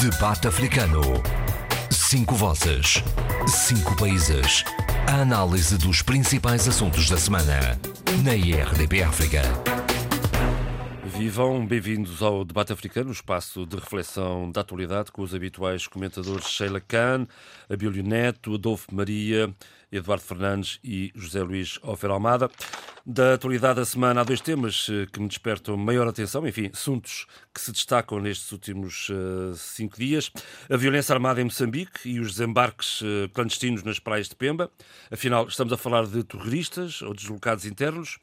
Debate Africano. Cinco vozes. Cinco países. A análise dos principais assuntos da semana. Na IRDP África. Vivam, bem-vindos ao Debate Africano, espaço de reflexão da atualidade com os habituais comentadores Sheila Khan, Abílio Neto, Adolfo Maria, Eduardo Fernandes e José Luís Ofer Almada. Da atualidade da semana há dois temas eh, que me despertam maior atenção, enfim, assuntos que se destacam nestes últimos uh, cinco dias. A violência armada em Moçambique e os desembarques uh, clandestinos nas praias de Pemba. Afinal, estamos a falar de terroristas ou deslocados internos.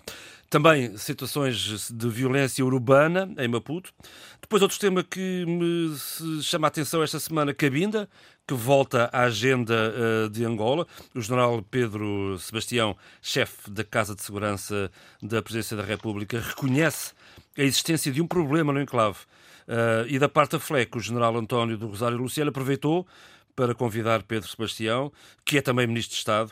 Também situações de violência urbana em Maputo. Depois, outro tema que me chama a atenção esta semana, Cabinda, que volta à agenda uh, de Angola. O general Pedro Sebastião, chefe da Casa de Segurança da Presidência da República, reconhece a existência de um problema no enclave. Uh, e da parte da FLEC, o general António do Rosário Luciano aproveitou para convidar Pedro Sebastião, que é também Ministro de Estado,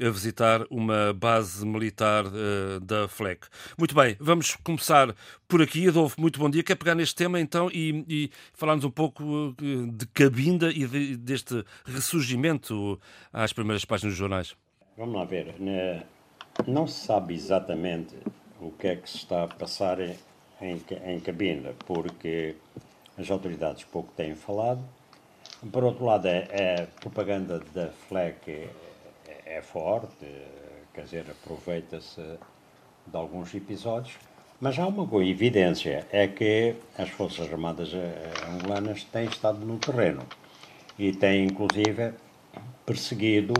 a visitar uma base militar uh, da FLEC. Muito bem, vamos começar por aqui. Adolfo, muito bom dia. Quer pegar neste tema então e, e falarmos um pouco eh, de Cabinda e de, deste ressurgimento às primeiras páginas dos jornais? Vamos lá ver. Não se sabe exatamente o que é que se está a passar em, em Cabinda, porque as autoridades pouco têm falado por outro lado, é, é a propaganda da FLEC é, é forte, quer dizer, aproveita-se de alguns episódios, mas há uma boa evidência, é que as Forças Armadas eh, angolanas têm estado no terreno e têm, inclusive, perseguido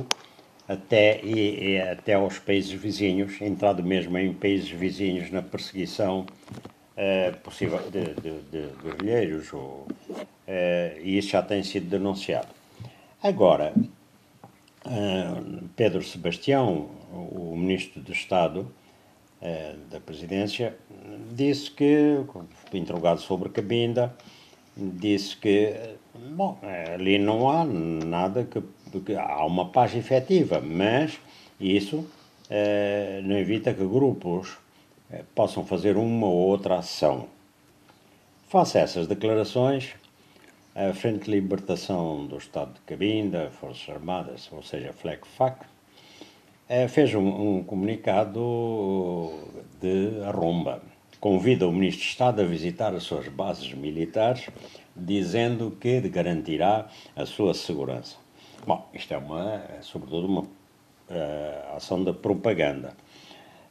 até, e, e até aos países vizinhos, entrado mesmo em países vizinhos na perseguição uh, possível de, de, de guerrilheiros ou Uh, e isso já tem sido denunciado. Agora, uh, Pedro Sebastião, o Ministro do Estado da Presidência, disse que, interrogado sobre Cabinda, disse que, bom, ali não há nada que, que há uma paz efetiva, mas isso não evita que grupos possam fazer uma ou outra ação. Face a essas declarações, a Frente de Libertação do Estado de Cabinda, Forças Armadas, ou seja, FLEC-FAC, eh, fez um, um, comunicado de arromba. Convida o Ministro de Estado a visitar as suas bases militares, dizendo que garantirá a sua segurança. Bom, isto é uma, sobretudo, uma uh, ação de propaganda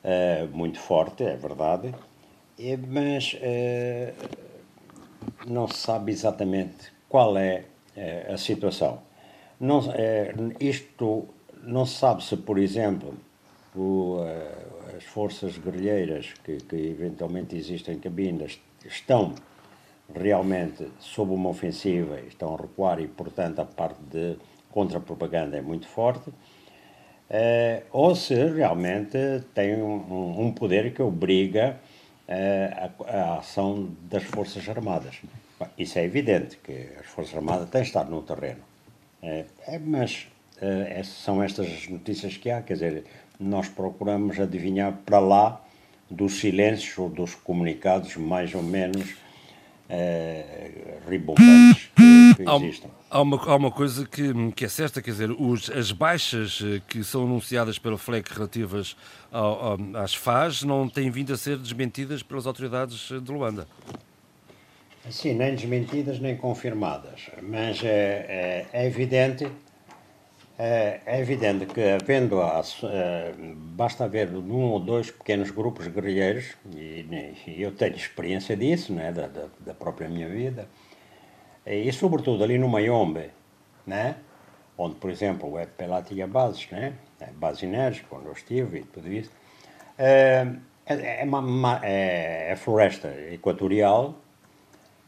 uh, muito forte, é verdade, mas uh, não se sabe exatamente qual é, é a situação. Não, isto não se sabe se, por exemplo, o, eh, as forças guerrilheiras que, que eventualmente existem em Cabindas estão realmente sob uma ofensiva, estão a recuar e, portanto, a parte de contra-propaganda é muito forte, eh, ou se realmente tem um, um poder que obriga eh, a, a ação das Forças Armadas. Isso é evidente, que as Forças Armadas têm estado no terreno. É, é, mas é, são estas as notícias que há, quer dizer, nós procuramos adivinhar para lá dos silêncios ou dos comunicados mais ou menos é, ribombantes que, que existem. Há uma, há uma coisa que, que é certa, quer dizer, os, as baixas eh, que são anunciadas pelo FLEC relativas ao, ao, às FAS não têm vindo a ser desmentidas pelas autoridades de Luanda. Sim, nem desmentidas nem confirmadas, mas é, é, é evidente é, é, evidente que havendo a, é, basta haver um ou dois pequenos grupos guerrilheiros e, e eu tenho experiência disso, né, da, da, da, própria minha vida e, sobretudo ali no Mayombe, né, onde por exemplo é Pelá tinha bases, né, é base enérgica onde eu estive e tudo isso, é, é, é uma, é, é floresta equatorial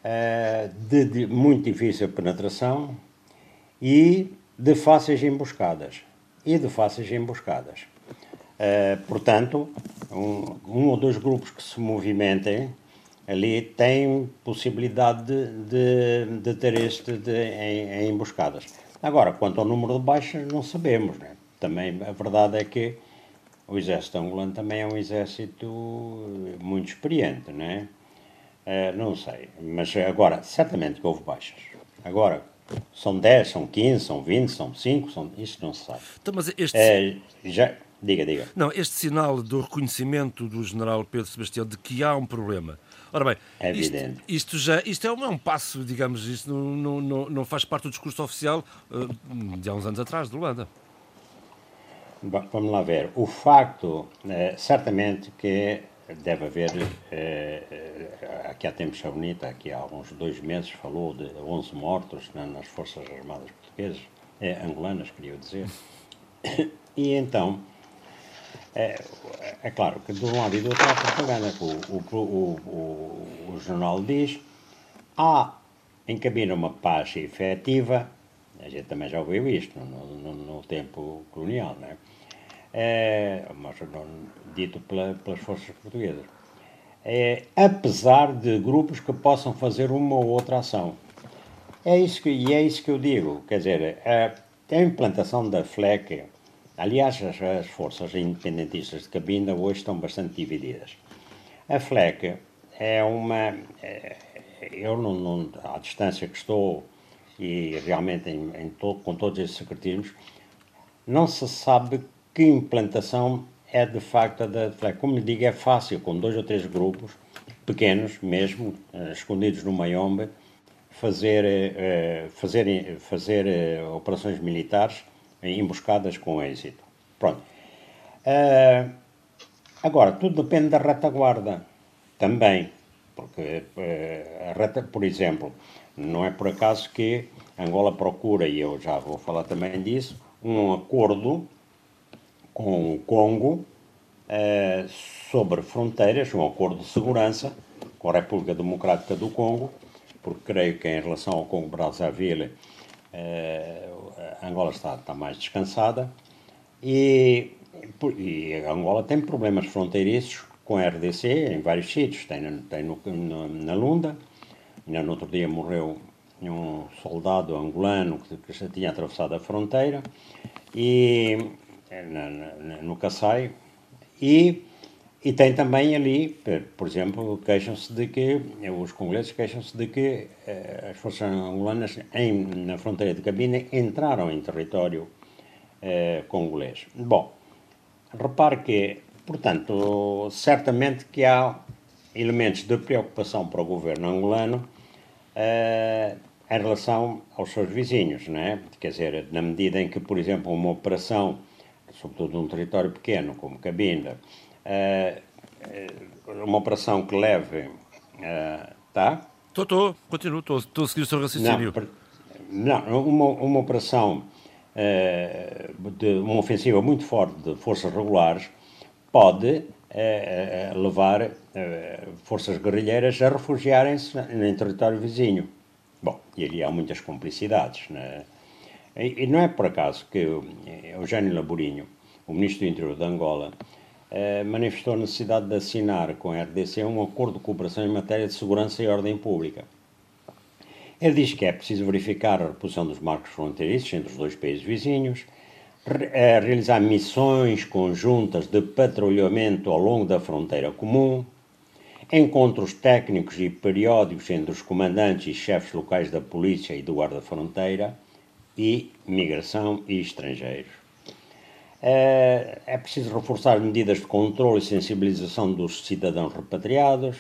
eh, de, de, muito difícil penetração e de fáceis emboscadas. E de fáceis emboscadas. Portanto, um, um, ou dois grupos que se movimentem ali têm possibilidade de, de, de ter este de, em, em, emboscadas. Agora, quanto ao número de baixas, não sabemos. Né? Também a verdade é que o exército angolano também é um exército muito experiente, né? Uh, não sei, mas agora, certamente que houve baixas. Agora, são 10, são 15, são 20, são 5, são... isto não se sabe. Então, mas este... É, já... Diga, diga. Não, este sinal do reconhecimento do general Pedro Sebastião de que há um problema. Ora bem, é isto, isto já isto é, um, é um passo, digamos, isto não, não, não, faz parte do discurso oficial uh, de há uns anos atrás de Luanda. Vamos lá ver. O facto, é, certamente que deve haver, é, aqui há tempos a bonita, aqui há uns dois meses falou de 11 mortos nas Forças Armadas Portuguesas, é, angolanas, queria dizer. E então, é, é, claro que de um lado e do outro há propaganda. O, o, o, o, jornal diz: há em cabina uma paz efetiva. A gente também já ouviu isto no, no, no tempo colonial, não é? é mas não, dito pela, pelas forças portuguesas. É, apesar de grupos que possam fazer uma ou outra ação. É isso que, e é isso que eu digo. Quer dizer, a, a implantação da FLEC Aliás, as, as forças independentistas de Cabinda hoje estão bastante divididas. A FLEC é uma. É, eu, não, não, à distância que estou, e realmente em, em to, com todos esses secretismos, não se sabe que implantação é de facto a da FLEC. Como lhe digo, é fácil, com dois ou três grupos, pequenos mesmo, eh, escondidos no Mayombe, fazer, eh, fazer, fazer eh, operações militares emboscadas com êxito. Pronto. Uh, agora, tudo depende da retaguarda também, porque uh, reta, por exemplo, não é por acaso que Angola procura, e eu já vou falar também disso, um acordo com o Congo uh, sobre fronteiras, um acordo de segurança com a República Democrática do Congo, porque creio que em relação ao Congo-Brazzaville Angola está, está mais descansada e, e Angola tem problemas fronteiriços com a RDC em vários sítios. Tem, tem no, no, na Lunda, ainda no outro dia morreu um soldado angolano que, que tinha atravessado a fronteira, e na, na, no Kassai, e, e tem também ali, por exemplo, queixam-se de que, os congoleses queixam-se de que eh, as forças angolanas em, na fronteira de Cabina entraram em território eh, congolês. Bom, repare que, portanto, certamente que há elementos de preocupação para o governo angolano eh, em relação aos seus vizinhos, não é? Quer dizer, na medida em que, por exemplo, uma operação, sobretudo num território pequeno como Cabinda, uma operação que leve. Uh, tá? Estou, estou, continuo, estou, estou a seguir o seu raciocínio. Não, não uma, uma operação de uma ofensiva muito forte de forças regulares pode levar forças guerrilheiras a refugiarem-se em território vizinho. Bom, e ali há muitas complicidades. Né? E, e, não é por acaso que Eugênio Laborinho, o ministro do interior de Angola, manifestou a necessidade de assinar com a RDC um acordo de cooperação em matéria de segurança e ordem pública. Ele diz que é preciso verificar a reposição dos marcos fronteiriços entre os dois países vizinhos, eh, realizar missões conjuntas de patrulhamento ao longo da fronteira comum, encontros técnicos e periódicos entre os comandantes e chefes locais da polícia e do guarda-fronteira e migração e estrangeiros. Eh, é preciso reforçar medidas de controle e sensibilização dos cidadãos repatriados,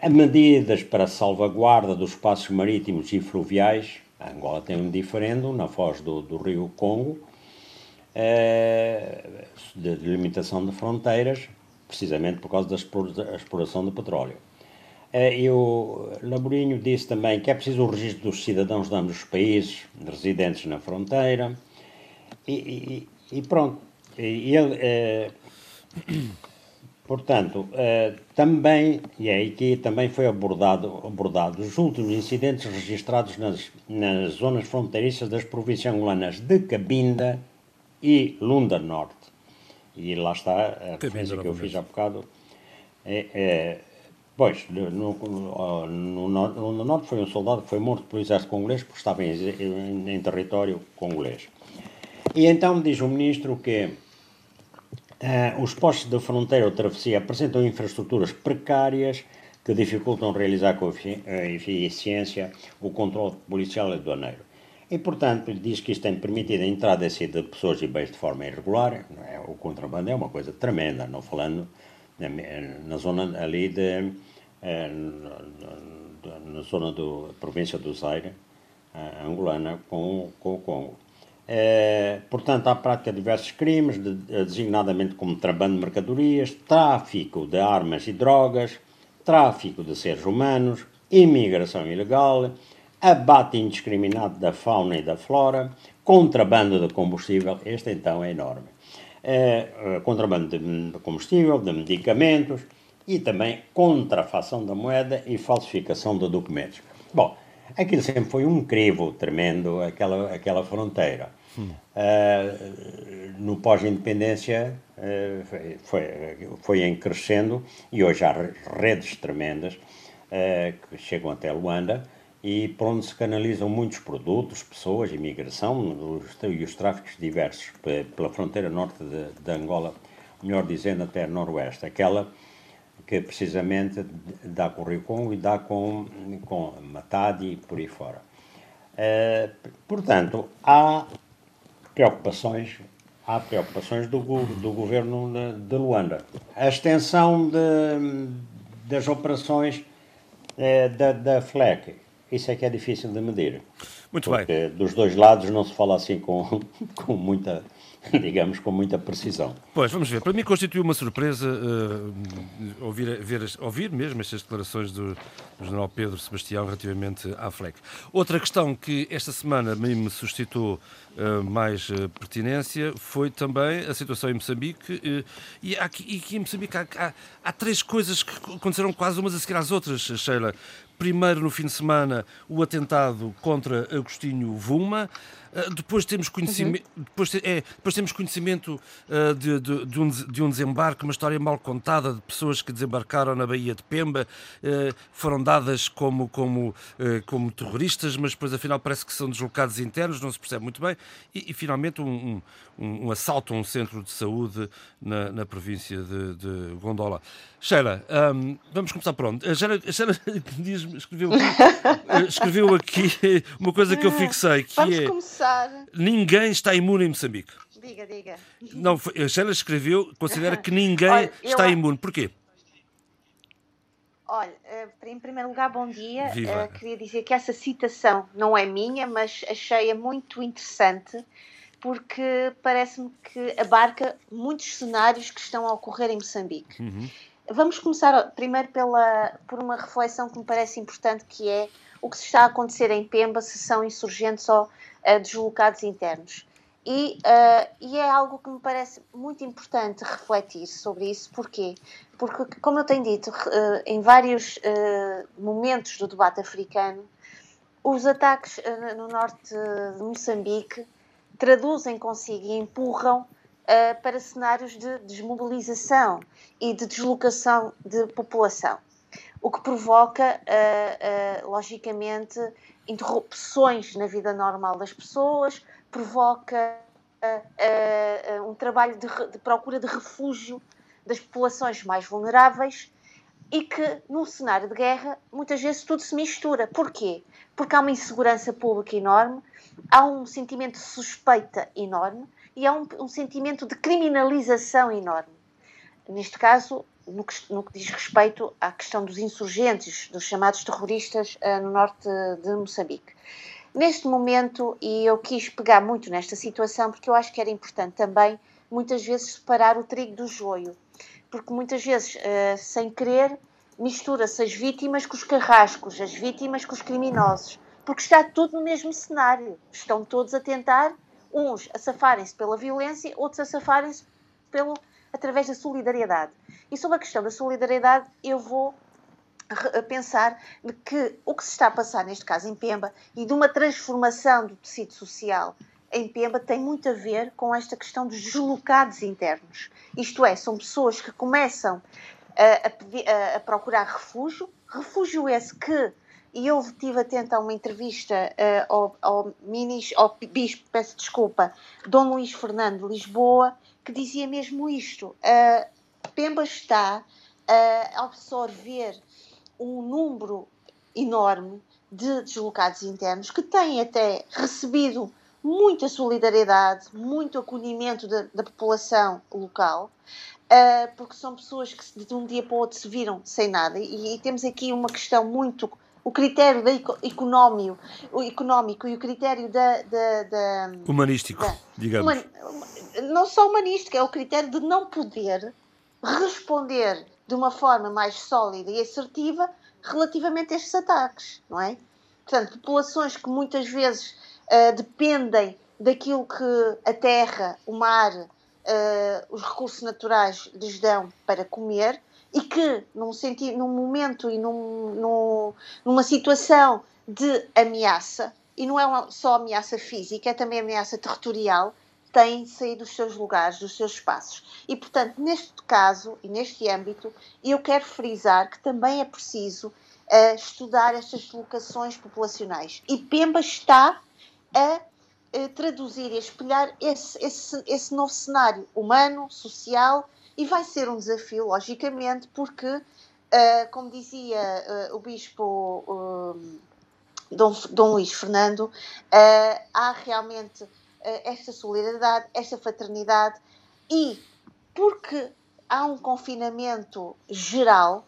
a medidas para a salvaguarda dos espaços marítimos e fluviais. A Angola tem um diferendo na foz do, do rio Congo, eh, de delimitação de fronteiras, precisamente por causa da exploração do petróleo. E o Laborinho disse também que é preciso o registro dos cidadãos de ambos os países residentes na fronteira. E pronto. E ele, eh, portanto, eh, também, e é aqui também foi abordado, abordado os últimos incidentes registrados nas, nas zonas fronteiriças das províncias angolanas de Cabinda e Lunda Norte. E lá está a referência que eu fiz há bocado. É, é, pois, no, no, no, no, Norte foi um soldado que foi morto pelo exército congolês porque estava em, em, em território congolês. E então diz o ministro que uh, os postos da fronteira ou travessia apresentam infraestruturas precárias que dificultam realizar com eficiência o controle policial e aduaneiro. E, portanto, diz que isto tem permitido a entrada e saída de pessoas e bens de forma irregular. É? O contrabando é uma coisa tremenda, não falando na, na zona ali de. Eh, na, na zona da província do Zaire, angolana, com, com o Congo. É, portanto, há prática de diversos crimes, de, designadamente como contrabando de mercadorias, tráfico de armas e drogas, tráfico de seres humanos, imigração ilegal, abate indiscriminado da fauna e da flora, contrabando de combustível, este então é enorme, é contrabando de combustível, de medicamentos e também contrafação da moeda e falsificação de documentos. Bom, aquilo sempre foi um crivo tremendo, aquela, aquela fronteira. Uh, no pós-independência uh, foi, foi em crescendo e hoje há redes tremendas uh, que chegam até Luanda e por onde se canalizam muitos produtos, pessoas, imigração e os tráficos diversos pela fronteira norte de, de, Angola, melhor dizendo até noroeste, aquela que precisamente dá com o Rio Congo e dá com, com Matadi e por aí fora. Portanto, há preocupações há preocupações do, do governo de, de, Luanda. A extensão de, das operações eh, da, da FLEC isso é que é difícil de medir. Muito bem. dos dois lados não se fala assim com, com muita, digamos, com muita precisão. Pois, vamos ver. Para mim constituiu uma surpresa uh, ouvir, ver, ouvir mesmo estas declarações do, do general Pedro Sebastião relativamente à FLEC. Outra questão que esta semana me suscitou uh, mais uh, pertinência foi também a situação em Moçambique. e, aqui, e aqui em Moçambique há, há, há, três coisas que aconteceram quase umas a seguir às outras, Sheila. Primeiro, no fim de semana, o atentado contra Agostinho Vuma. Uh, depois temos conhecimento, uhum. depois, é, depois temos conhecimento uh, de, de, de, um, de, um, desembarque, uma história mal contada de pessoas que desembarcaram na Baía de Pemba, uh, foram dadas como, como, como terroristas, mas depois afinal parece que são deslocados internos, não se percebe muito bem, e, e finalmente um, um, um, assalto a um centro de saúde na, na província de, Gondola. Sheila, um, vamos começar por onde? A Sheila, a Sheila escreveu aqui, escreveu aqui uma coisa que eu fixei, que Vamos é começar. Ninguém está imune em Moçambique. Diga, diga. Não, a Sheila escreveu, considera que ninguém Olha, está eu... imune. Porquê? Olha, eh, em primeiro lugar, bom dia. Uh, queria dizer que essa citação não é minha, mas achei-a muito interessante porque parece-me que abarca muitos cenários que estão a ocorrer em Moçambique. Uhum. Vamos começar primeiro pela, por uma reflexão que me parece importante, que é o que se está a acontecer em Pemba, se são insurgentes ou uh, deslocados internos. E, uh, e, é algo que me parece muito importante refletir sobre isso. Porquê? Porque, como eu tenho dito, uh, em vários momentos do debate africano, os ataques no norte de Moçambique traduzem consigo e empurram uh, para cenários de desmobilização e de deslocação de população, o que provoca, uh, uh, logicamente, interrupções na vida normal das pessoas, provoca um trabalho de, de procura de refúgio das populações mais vulneráveis e que, num cenário de guerra, muitas vezes tudo se mistura. Porquê? Porque há uma insegurança pública enorme, há um sentimento de suspeita enorme e há um, um sentimento de criminalização enorme. Neste caso, no que, no que, diz respeito à questão dos insurgentes, dos chamados terroristas uh, no norte de Moçambique. Neste momento, e eu quis pegar muito nesta situação porque eu acho que era importante também, muitas vezes, separar o trigo do joio, porque muitas vezes, uh, sem querer, mistura-se as vítimas com os carrascos, as vítimas com os criminosos, porque está tudo no mesmo cenário. Estão todos a tentar uns a safarem-se pela violência, outros a safarem-se pelo através da solidariedade. E sobre a questão da solidariedade, eu vou pensar que o que se está a passar neste caso em Pemba e de uma transformação do tecido social em Pemba tem muito a ver com esta questão dos deslocados internos. Isto é, são pessoas que começam a, a, a, procurar refúgio, refúgio esse que e eu estive atenta a uma entrevista uh, ao, ao, minis, ao bispo, peço desculpa, Dom Luís Fernando de Lisboa, que dizia mesmo isto. Uh, Pemba está a absorver um número enorme de deslocados internos que têm até recebido muita solidariedade, muito acolhimento da, da população local, uh, porque são pessoas que de um dia para o outro se viram sem nada. E, e temos aqui uma questão muito. O critério da económico, o económico e o critério da. da, da Humanístico, da, digamos. não só humanístico, é o critério de não poder responder de uma forma mais sólida e assertiva relativamente a estes ataques, não é? Portanto, populações que muitas vezes uh, dependem daquilo que a terra, o mar, uh, os recursos naturais lhes dão para comer e que, num, sentido, num momento e num, num, numa situação de ameaça, e não é só ameaça física, é também ameaça territorial, têm saído dos seus lugares, dos seus espaços. E, portanto, neste caso e neste âmbito, eu quero frisar que também é preciso uh, estudar estas locações populacionais. E Pemba está a, a traduzir e a espelhar esse, esse, esse novo cenário humano, social, e vai ser um desafio, logicamente, porque, uh, como dizia uh, o Bispo Dom, Dom Luís Fernando, há realmente esta solidariedade, esta fraternidade e porque há um confinamento geral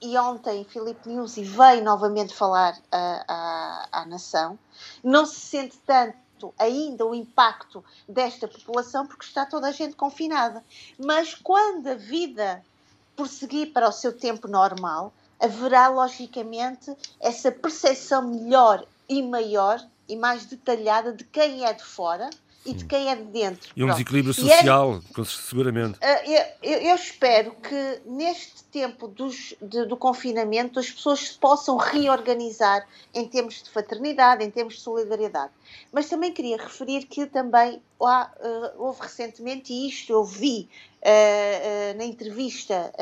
e ontem Filipe Nuzzi veio novamente falar à, à nação, não se sente tanto ainda o impacto desta população porque está toda a gente confinada. Mas quando a vida prosseguir para o seu tempo normal, haverá logicamente essa percepção melhor e maior e mais detalhada de quem é de fora e de quem é de dentro. E um desequilíbrio é social, é, seguramente. Eh, eu, eu, espero que neste tempo dos, de, do confinamento as pessoas se possam reorganizar em termos de fraternidade, em termos de solidariedade. Mas também queria referir que também há, uh, houve recentemente, e isto eu vi uh, uh, na entrevista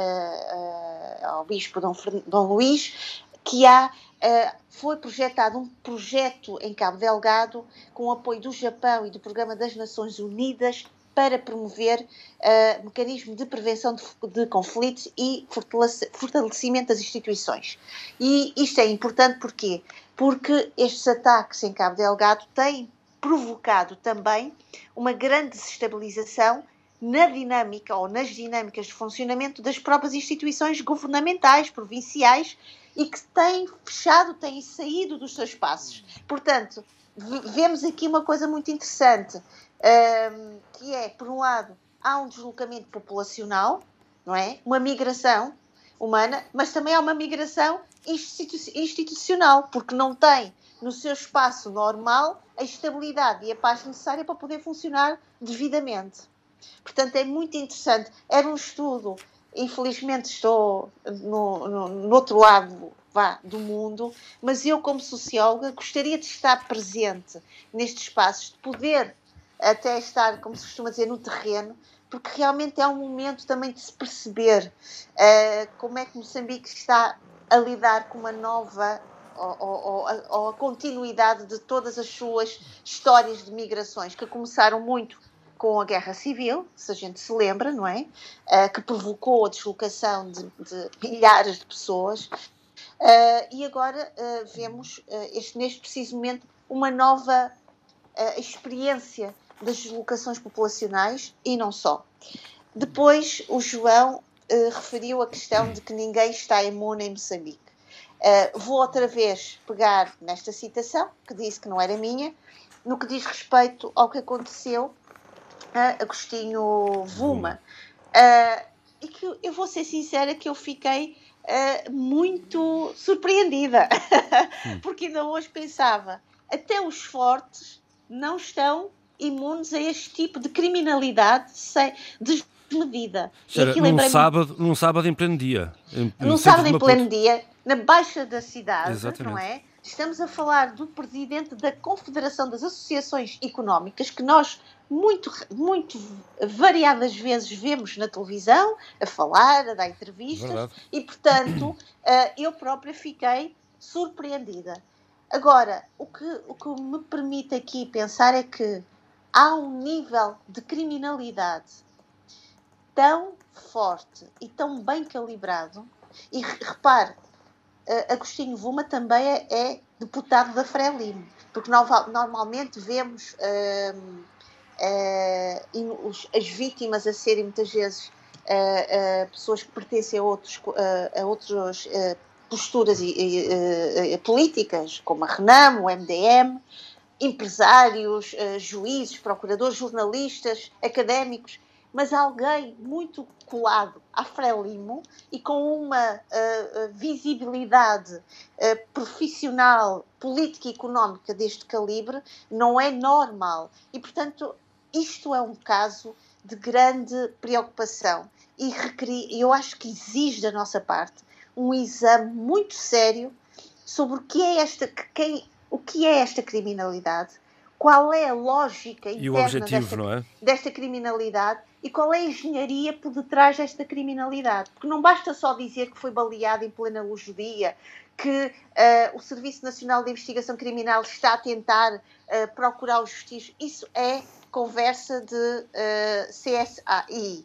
ao Bispo Dom, Dom Luís, que há uh, foi projetado um projeto em Cabo Delgado com o apoio do Japão e do Programa das Nações Unidas para promover uh, mecanismo de prevenção de, de, conflitos e fortalecimento das instituições. E isto é importante porquê? Porque estes ataques em Cabo Delgado têm provocado também uma grande desestabilização na dinâmica ou nas dinâmicas de funcionamento das próprias instituições governamentais, provinciais e que têm fechado, têm saído dos seus espaços. Portanto, vemos aqui uma coisa muito interessante, um, que é, por um lado, há um deslocamento populacional, não é? Uma migração humana, mas também há uma migração institu institucional, porque não tem no seu espaço normal a estabilidade e a paz necessária para poder funcionar devidamente. Portanto, é muito interessante. Era um estudo infelizmente estou no, no, no outro lado vá, do mundo, mas eu, como socióloga, gostaria de estar presente nestes espaços, de poder até estar, como se costuma dizer, no terreno, porque realmente é um momento também de se perceber uh, como é que Moçambique está a lidar com uma nova ou, ou, ou, a continuidade de todas as suas histórias de migrações, que começaram muito com a Guerra Civil, se a gente se lembra, não é? Uh, que provocou a deslocação de, de milhares de pessoas. Uh, e agora uh, vemos, este, neste preciso momento, uma nova experiência das deslocações populacionais e não só. Depois, o João referiu a questão de que ninguém está imune em Moçambique. vou outra vez pegar nesta citação, que disse que não era minha, no que diz respeito ao que aconteceu Agostinho Vuma. Uh, e que eu vou ser sincera que eu fiquei uh, muito surpreendida, porque ainda hoje pensava, até os fortes não estão imunes a este tipo de criminalidade sem, desmedida. Será, num, sábado, num sábado em pleno dia. Em, num sábado em pleno dia, na baixa da cidade, Exatamente. não é? Estamos a falar do presidente da Confederação das Associações Económicas, que nós muito, muito variadas vezes vemos na televisão a falar, a dar entrevistas, Verdade. e portanto eh, eu própria fiquei surpreendida. Agora, o que, o que me permite aqui pensar é que há um nível de criminalidade tão forte e tão bem calibrado, e repare, Agostinho Vuma também é, é deputado da Frelimo, porque no, normalmente vemos uh, uh, as vítimas a serem muitas vezes pessoas que pertencem a, outros, a outras posturas políticas, como a Renamo, o MDM, empresários, juízes, procuradores, jornalistas, académicos, mas alguém muito colado à Frelimo e com uma uh, visibilidade uh, profissional, política e económica deste calibre não é normal. E, portanto, isto é um caso de grande preocupação e eu acho que exige da nossa parte um exame muito sério sobre o que é esta, quem, o que é esta criminalidade, qual é a lógica interna objetivo, desta, é? desta criminalidade e qual é a engenharia por detrás desta criminalidade. Porque não basta só dizer que foi baleado em plena luz do dia, que uh, o Serviço Nacional de Investigação Criminal está a tentar uh, procurar os vestígios. Isso é conversa de uh, eh, CSI,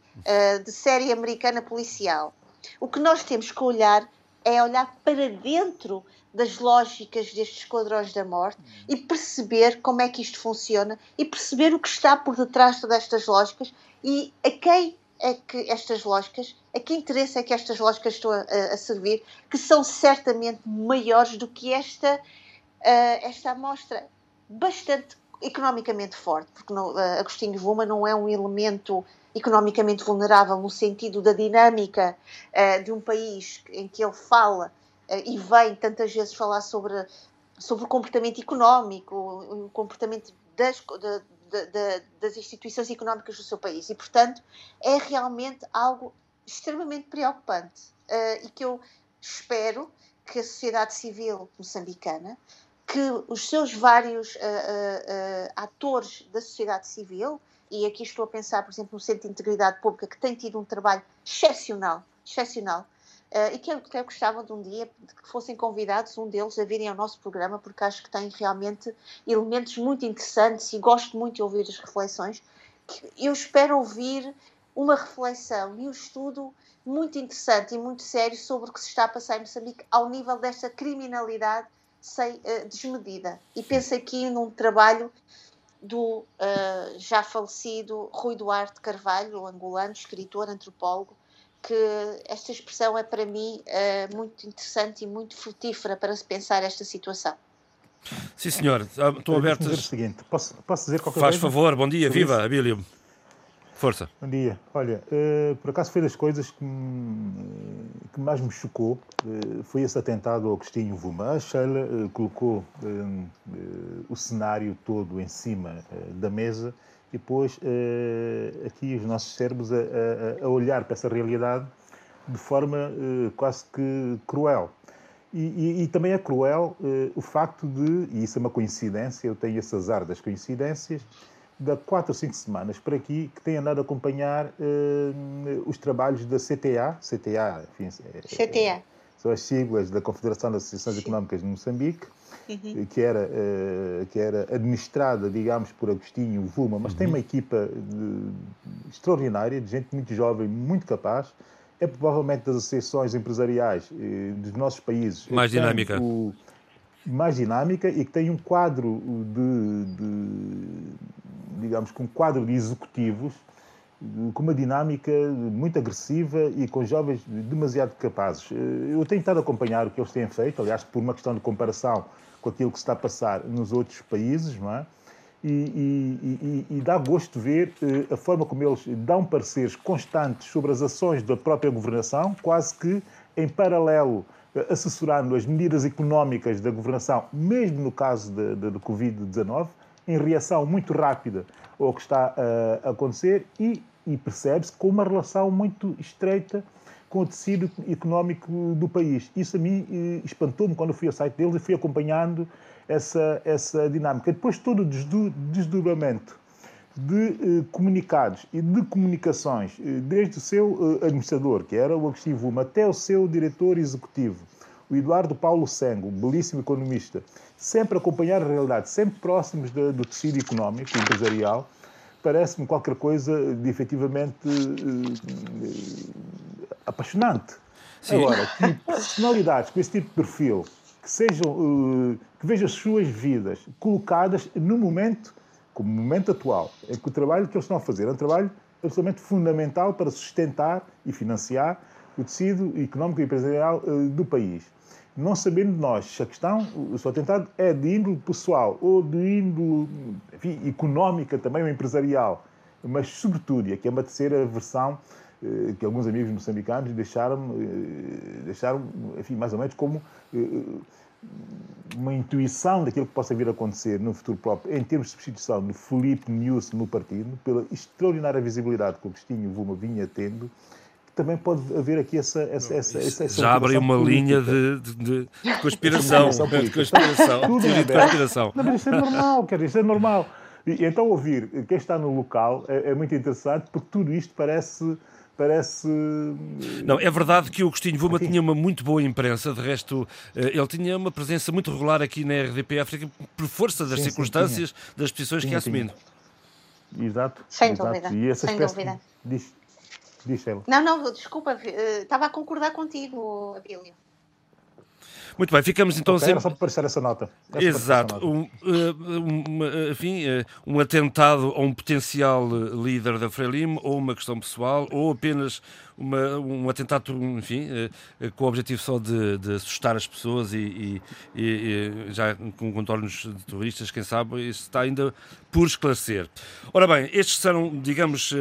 de série americana policial. O que nós temos que olhar é olhar para dentro das lógicas destes esquadrões da morte e perceber como é que isto funciona e perceber o que está por detrás de estas lógicas e a quem é que estas lógicas, a que interesse é que estas lógicas estão a, a servir, que são certamente maiores do que esta, uh, esta amostra bastante economicamente forte, porque no, uh, Agostinho Vuma não é um elemento economicamente vulnerável no sentido da dinâmica uh, de um país em que ele fala uh, e vem tantas vezes falar sobre, sobre o comportamento económico, o, comportamento das, de, de, de, das instituições económicas do seu país. E, portanto, é realmente algo extremamente preocupante uh, e que eu espero que a sociedade civil moçambicana, que os seus vários uh, uh, atores da sociedade civil, e aqui estou a pensar, por exemplo, no Centro de Integridade Pública, que tem tido um trabalho excepcional, excepcional, Uh, e que eu até gostava de um dia de que fossem convidados um deles a virem ao nosso programa, porque acho que tem realmente elementos muito interessantes e gosto muito de ouvir as reflexões. eu espero ouvir uma reflexão e um estudo muito interessante e muito sério sobre o que se está a passar em Moçambique ao nível desta criminalidade sem, uh, desmedida. E penso aqui num trabalho do uh, já falecido Rui Duarte Carvalho, angolano, escritor, antropólogo, que esta expressão é para mim uh, muito interessante e muito frutífera para se pensar esta situação. Sim, senhor. Ah, estou aberto. posso, posso dizer qualquer Faz coisa? Faz favor, bom dia, viva, Abílio. Força. Bom dia. Olha, uh, por acaso foi das coisas que, que mais me chocou, uh, foi esse atentado ao Agostinho Vuma. A Sheila uh, colocou o cenário todo em cima da mesa e pôs aqui os nossos cérebros a, a, a, olhar para essa realidade de forma quase que cruel. E, e, e também é cruel uh, o facto de, e isso é uma coincidência, eu tenho esse azar das coincidências, de quatro ou cinco semanas por aqui que tenho andado a acompanhar os trabalhos da CTA, CTA, enfim, CTA. são as siglas da Confederação das Associações Económicas de Moçambique, uhum. que, era, uh, que era administrada, digamos, por Agostinho Vuma, mas uhum. tem uma equipa de, extraordinária, de gente muito jovem, muito capaz. É provavelmente das associações empresariais uh, dos nossos países mais dinâmica. O, mais dinâmica e que tem um quadro de, de digamos, com um quadro de executivos com uma dinâmica muito agressiva e com jovens demasiado capazes. Eh, eu tenho estado a acompanhar o que eles têm feito, aliás, por uma questão de comparação com aquilo que se está a passar nos outros países, não é? E, e, e, e dá gosto ver uh, a forma como eles dão pareceres constantes sobre as ações da própria governação, quase que em paralelo, assessorando as medidas económicas da governação, mesmo no caso da Covid-19, em reação muito rápida ao que está a acontecer e, e percebe-se com uma relação muito estreita com o tecido económico do país. Isso a mim eh, espantou-me quando fui ao site deles e fui acompanhando essa, essa dinâmica. Depois todo o desdobramento de eh, comunicados e de comunicações, eh, desde o seu eh, administrador, que era o Agostinho Vuma, até o seu diretor executivo, o Eduardo Paulo Sengo, belíssimo economista, sempre acompanhar a realidade, sempre próximos de, do tecido económico, empresarial, parece-me qualquer coisa de efetivamente apaixonante. Sim. Agora, que personalidades com esse tipo de perfil que sejam que vejam as suas vidas colocadas no momento, como momento atual, é que o trabalho que eles estão a fazer é um trabalho absolutamente fundamental para sustentar e financiar o tecido económico e empresarial uh, do país. Não sabendo nós se a questão, o seu atentado é de índole pessoal ou de índole enfim, económica também ou empresarial, mas sobretudo, e aqui é uma terceira versão uh, que alguns amigos moçambicanos deixaram, uh, deixaram enfim, mais ou menos como uma intuição daquilo que possa vir a acontecer no futuro próprio, em termos de substituição do Felipe News no partido, pela extraordinária visibilidade que o Cristinho Vuma vinha tendo, também pode haver aqui essa. essa, essa, essa Já abre uma política. linha de, de, de conspiração. de conspiração. Tudo de conspiração. Não, mas isto é normal, quer dizer, é normal. E, então, ouvir quem está no local é, é muito interessante, porque tudo isto parece parece. Não, é verdade que o Agostinho Vuma tinha uma muito boa imprensa, de resto, eh, ele tinha uma presença muito regular aqui na RDP África por força das sim, circunstâncias, sim, das posições que ia assumindo. Exato. Sem exato. dúvida. E essa Sem dúvida. Diz, diz ela. Não, não, desculpa, eh, estava a concordar contigo, Abílio. Muito bem, ficamos então okay, sempre... Era só para aparecer essa nota. Era Exato. Nota. Um, eh, um, enfim, eh, um atentado a um potencial eh, líder da Frelimo, ou uma questão pessoal, ou apenas uma, um atentado, enfim, com o objetivo só de, de assustar as pessoas e, e, e já com contornos de terroristas, quem sabe, isso está ainda por esclarecer. Ora bem, estes serão, digamos,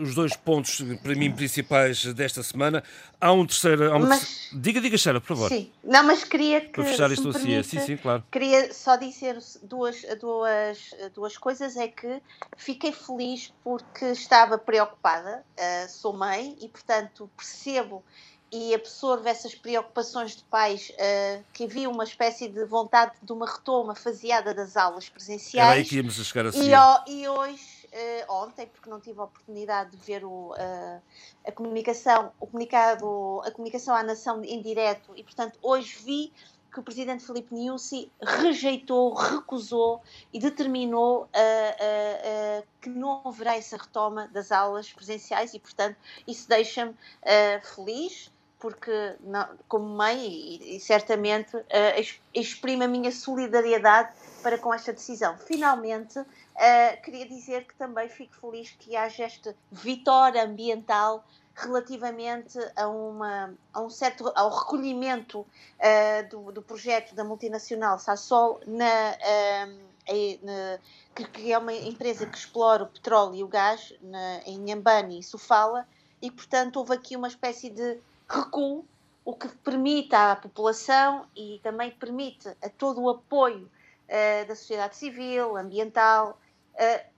os dois pontos, para mim, principais desta semana. Há um terceiro... Há mas... Diga, diga, Sheila, por favor. Sim, não, mas queria que. Para fechar isto assim, sim, sim, claro. Queria só dizer duas, duas, duas coisas: é que fiquei feliz porque estava preocupada, uh, sou mãe e, portanto, percebo e absorvo essas preocupações de pais uh, que havia uma espécie de vontade de uma retoma faseada das aulas presenciais. Era aí que íamos a chegar a seguir. E, e hoje uh, ontem, porque não tive a oportunidade de ver o, uh, a comunicação, o comunicado, a comunicação à nação em direto, e portanto hoje vi que o presidente Filipe Nyusi rejeitou, recusou e determinou uh, que não haverá essa retoma das aulas presenciais e, portanto, isso deixa-me feliz porque não, como mãe e, e certamente uh, exprimo a minha solidariedade para com esta decisão. Finalmente, uh, queria dizer que também fico feliz que haja esta vitória ambiental relativamente a, uma, a um certo ao recolhimento uh, do, do, projeto da multinacional Sasol na, na, que, é uma empresa que explora o petróleo e o gás na, em Nhambane e Sofala e portanto houve aqui uma espécie de recuo, o que permite à população e também permite a todo o apoio uh, da sociedade civil, ambiental, uh,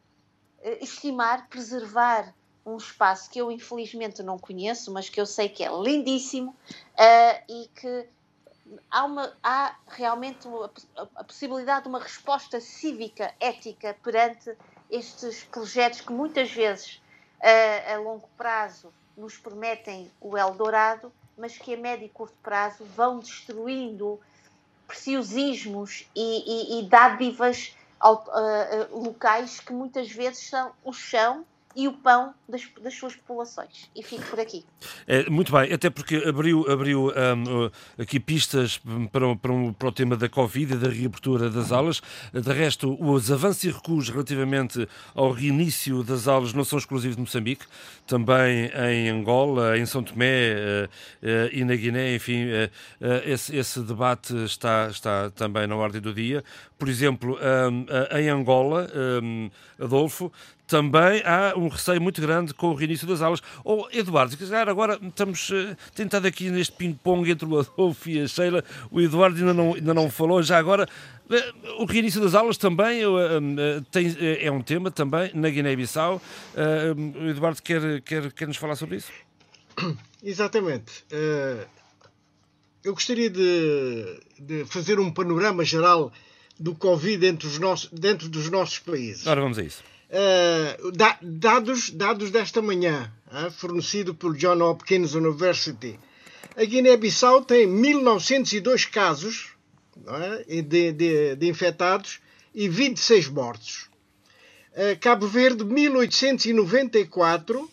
estimar, preservar um espaço que eu infelizmente não conheço, mas que eu sei que é lindíssimo uh, e que há, uma, há realmente a, a, possibilidade de uma resposta cívica, ética perante estes projetos que muitas vezes uh, a longo prazo nos prometem o Eldorado, mas que a médio e curto prazo vão destruindo preciosismos e, e, e dádivas uh, locais que muitas vezes são o chão e o pão das, das, suas populações. E fico por aqui. É, muito bem, até porque abriu, abriu um, aqui pistas para, para, um, para, o tema da Covid e da reabertura das aulas. De resto, os avanços e recuos relativamente ao reinício das aulas não são exclusivos de Moçambique, também em Angola, em São Tomé uh, uh, e na Guiné, enfim, uh, esse, esse, debate está, está também na ordem do dia. Por exemplo, em Angola, Adolfo, também há um receio muito grande com o reinício das aulas. Ou, oh, Eduardo, agora estamos uh, tentado aqui neste ping-pong entre o Adolfo e a Sheila. O Eduardo ainda não, ainda não falou. Já agora, uh, o reinício das aulas também uh, tem, é um tema também na Guiné-Bissau. o Eduardo quer, quer, quer nos falar sobre isso? Exatamente. eu gostaria de, de fazer um panorama geral do Covid dentro dos nossos, dentro dos nossos países. Ora, vamos a isso. Da, dados, dados desta manhã, uh, fornecido por John Hopkins University. A Guiné-Bissau tem 1902 casos é, de, de, de, infectados e 26 mortos. Uh, Cabo Verde, 1894,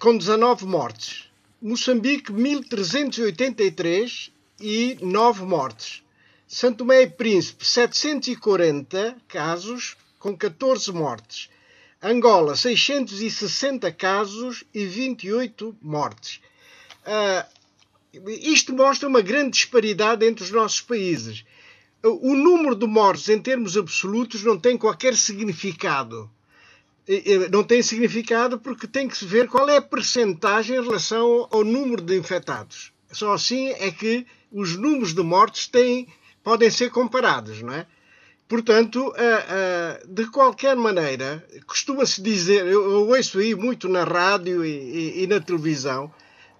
com 19 mortes. Moçambique 1383 e 9 mortes. Santo Tomé e Príncipe 740 casos com 14 mortes. Angola 660 casos e 28 mortes. Uh, isto mostra uma grande disparidade entre os nossos países. O número de mortes em termos absolutos não tem qualquer significado. Não tem significado porque tem que se ver qual é a percentagem em relação ao número de infectados. Só assim é que os números de mortes têm, podem ser comparados, não é? Portanto, de qualquer maneira, costuma-se dizer, eu ouço aí muito na rádio e, na televisão,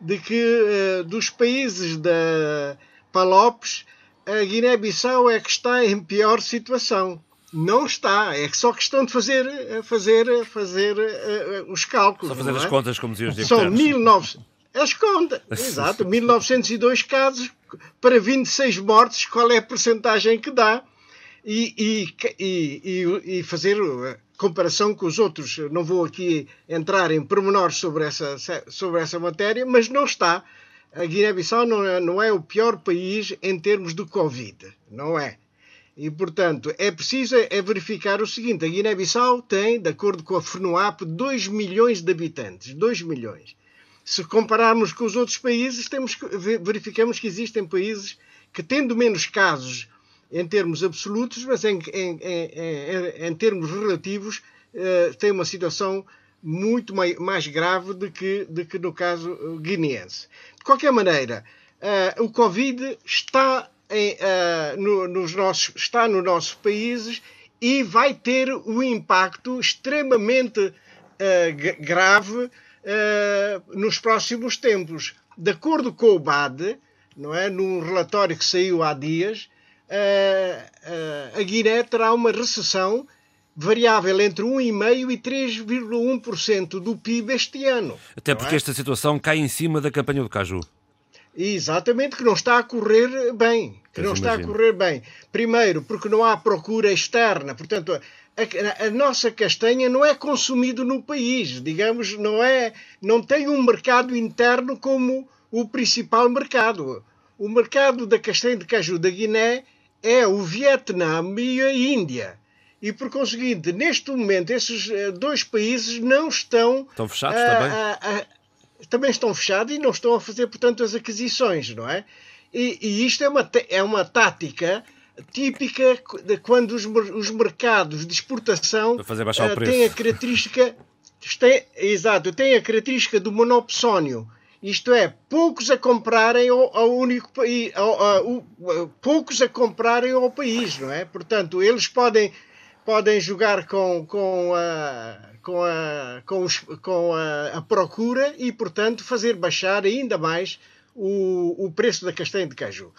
de que uh, dos países da Palopes, a Guiné-Bissau é que está em pior situação. Não está, é só questão de fazer, eh, fazer, eh, fazer uh, os cálculos. Só fazer as é? contas, como diziam os São 19... As contas, exato, 1902 casos para 26 mortes, qual é a percentagem que dá? E, e, e, e fazer comparação com os outros. Não vou aqui entrar em pormenores sobre essa, sobre essa matéria, mas não está. A Guiné-Bissau não é, não é o pior país em termos de Covid. Não é. E, portanto, é preciso é verificar o seguinte: a Guiné-Bissau tem, de acordo com a FNUAP, 2 milhões de habitantes. 2 milhões. Se compararmos com os outros países, temos, verificamos que existem países que, tendo menos casos em termos absolutos, mas em, em, em, em termos relativos uh, tem uma situação muito mais, mais grave do que, do que no caso guineense. De qualquer maneira, uh, o Covid está, em, no, nos nossos, está no nossos países e vai ter um impacto extremamente grave nos próximos tempos. De acordo com o BAD, não é, num relatório que saiu há dias, a Guiné terá uma recessão variável entre 1,5% e 3,1% do PIB este ano. Até porque é? esta situação cai em cima da campanha do Caju. Exatamente, que não está a correr bem. Que não está a correr bem. Primeiro, porque não há procura externa. Portanto, a, a, nossa castanha não é consumida no país. Digamos, não, é, não tem um mercado interno como o principal mercado. O mercado da castanha de caju da Guiné é o Vietnã e a Índia. E por conseguinte, neste momento, esses eh, dois países não estão. Estão fechados a, também? A, a, também estão fechados e não estão a fazer, portanto, as aquisições, não é? E, e isto é uma, é uma tática típica de quando os, os mercados de exportação uh, têm a característica. Tem, exato, têm a característica do monopsónio isto é, poucos a comprarem ao, ao único país, poucos a comprarem ao país, não é? Portanto, eles podem, podem jogar com, com, a, com, a, com, os, com a, a, procura e, portanto, fazer baixar ainda mais o, o preço da castanha de caju.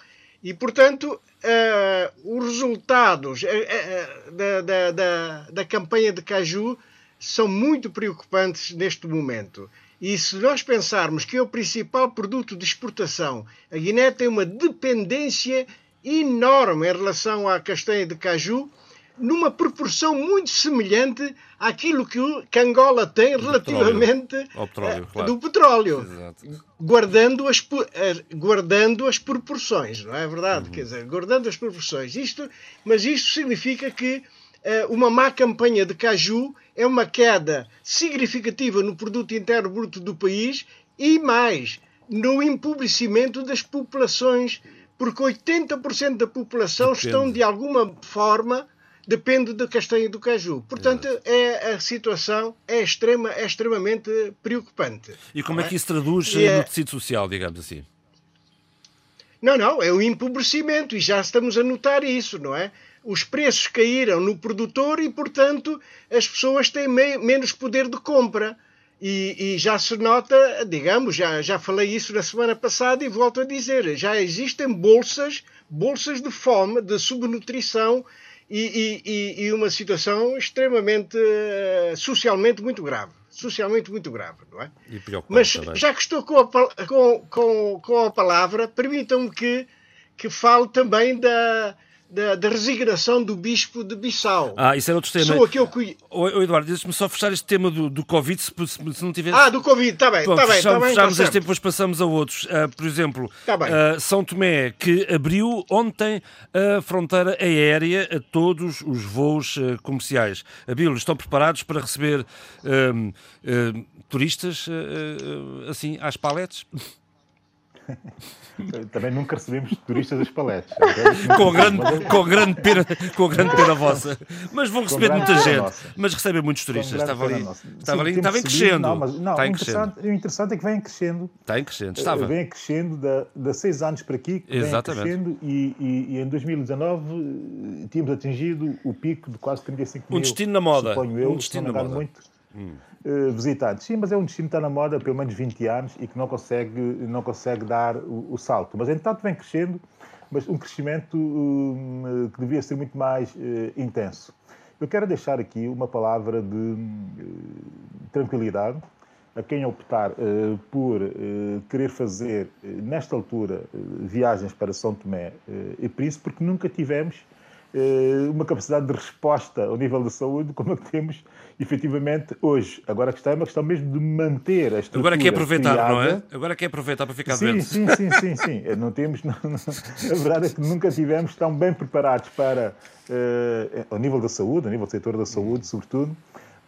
E, portanto, uh, os resultados uh, uh, da, da, da, da campanha de caju são muito preocupantes neste momento. E se nós pensarmos que é o principal produto de exportação, a Guiné tem uma dependência enorme em relação à castanha de caju, numa proporção muito semelhante àquilo que, que Angola tem do relativamente petróleo. petróleo, claro. do petróleo, guardando as, eh, guardando as proporções, não é verdade? Uhum. Quer dizer, guardando as proporções. Isto, mas isto significa que uma má campanha de caju é uma queda significativa no produto interno bruto do país e mais no empobrecimento das populações, porque 80% da população Depende. estão de alguma forma depende da castanha do caju. Portanto, é, a situação é, extrema, é extremamente preocupante. E como é? é que isso traduz é... no tecido social, digamos assim? Não, não, é o empobrecimento e já estamos a notar isso, não é? Os preços caíram no produtor e, portanto, as pessoas têm me menos poder de compra. E, e, já se nota, digamos, já, já falei isso na semana passada e volto a dizer, já existem bolsas, bolsas de fome, de subnutrição e, e, e uma situação extremamente, uh, socialmente muito grave. Socialmente muito grave, não é? Mas também. já que estou com a, com, com, com a palavra, permitam-me que, que fale também da, da, da, resignação do bispo de Bissau. Ah, isso é outro tema. Sou que... Ô, Eduardo, deixa-me só fechar este tema do, do Covid, se, se, não tiver... Ah, do Covid, está bem, está bem. Tá fechamos este tempo, depois passamos a outros. Uh, por exemplo, tá uh, São Tomé, que abriu ontem a fronteira aérea a todos os voos uh, comerciais. Abílio, estão preparados para receber turistas assim às paletes? Também nunca recebemos turistas das paletes. com, grande, com, grande pena, com grande pena vossa. Mas vão receber muita gente. Nossa. Mas recebem muitos turistas. Estava ali, estava, ali, estava em crescendo. Não, mas, não, está o, interessante, o interessante é que vem crescendo. Está em crescendo. Estava. Vem crescendo de, de seis anos para aqui. Exatamente. crescendo e, e, e, em 2019 eh, tínhamos atingido o pico de quase 35 mil. Um destino na moda. Eu, um destino na moda. Muito, hum. uh, visitantes. Sim, mas é um destino que está na moda há pelo menos 20 anos e que não consegue, não consegue dar o, o salto. Mas, entretanto, vem crescendo, mas um crescimento uh, que devia ser muito mais uh, intenso. Eu quero deixar aqui uma palavra de tranquilidade a quem optar por querer fazer, nesta altura, viagens para São Tomé e Príncipe, porque nunca tivemos eh, uma capacidade de resposta ao nível da saúde como a que temos efetivamente hoje. Agora a questão é uma questão mesmo de manter a estrutura Agora quer aproveitar, criada. não é? Agora quer aproveitar para ficar sim, doente. Sim, sim, sim, sim. Não temos, não, não, a verdade é que nunca tivemos tão bem preparados para, uh, ao nível da saúde, ao nível do setor da saúde, sobretudo,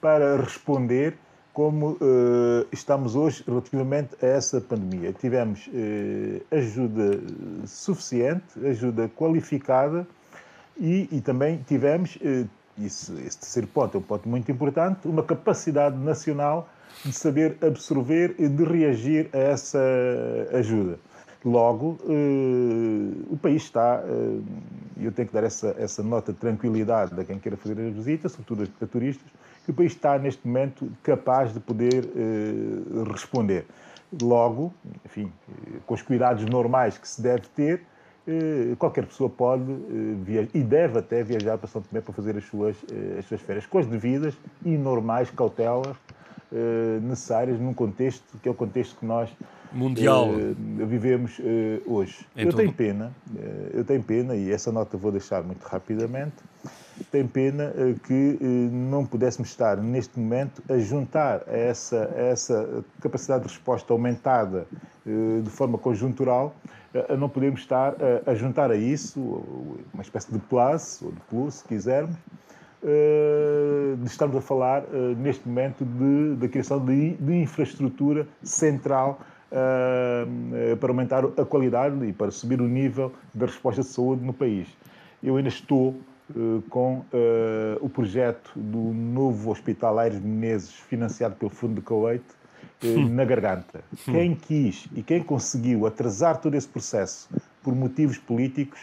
para responder como uh, estamos hoje relativamente a essa pandemia. Tivemos uh, ajuda suficiente, ajuda qualificada, e, e também tivemos, eh, isso, esse terceiro ponto é um ponto muito importante, uma capacidade nacional de saber absorver e de reagir a essa ajuda. Logo, eh, o país está, e eh, eu tenho que dar essa, essa nota de tranquilidade a quem queira fazer a visita, sobretudo a turistas, que o país está neste momento capaz de poder responder. Logo, enfim, com os cuidados normais que se deve ter, eh, qualquer pessoa pode eh, viajar, e deve até viajar para São Tomé para fazer as suas, eh, as suas férias, com as devidas e normais cautelas necessárias num contexto que é o contexto que nós mundial vivemos hoje. eu tenho pena, eu tenho pena e essa nota vou deixar muito rapidamente. Tenho pena que não pudéssemos estar neste momento a juntar a essa, a essa capacidade de resposta aumentada de forma conjuntural não podemos estar a, juntar a isso uma espécie de plus, ou de plus, se quisermos, eh, de estarmos a falar eh, neste momento da criação de, de infraestrutura central eh, para aumentar a qualidade e para subir o nível da resposta de saúde no país. Eu ainda estou com o projeto do novo Hospital Aires Menezes, financiado pelo Fundo de Kuwait, na garganta. Quem quis e quem conseguiu atrasar todo esse processo por motivos políticos,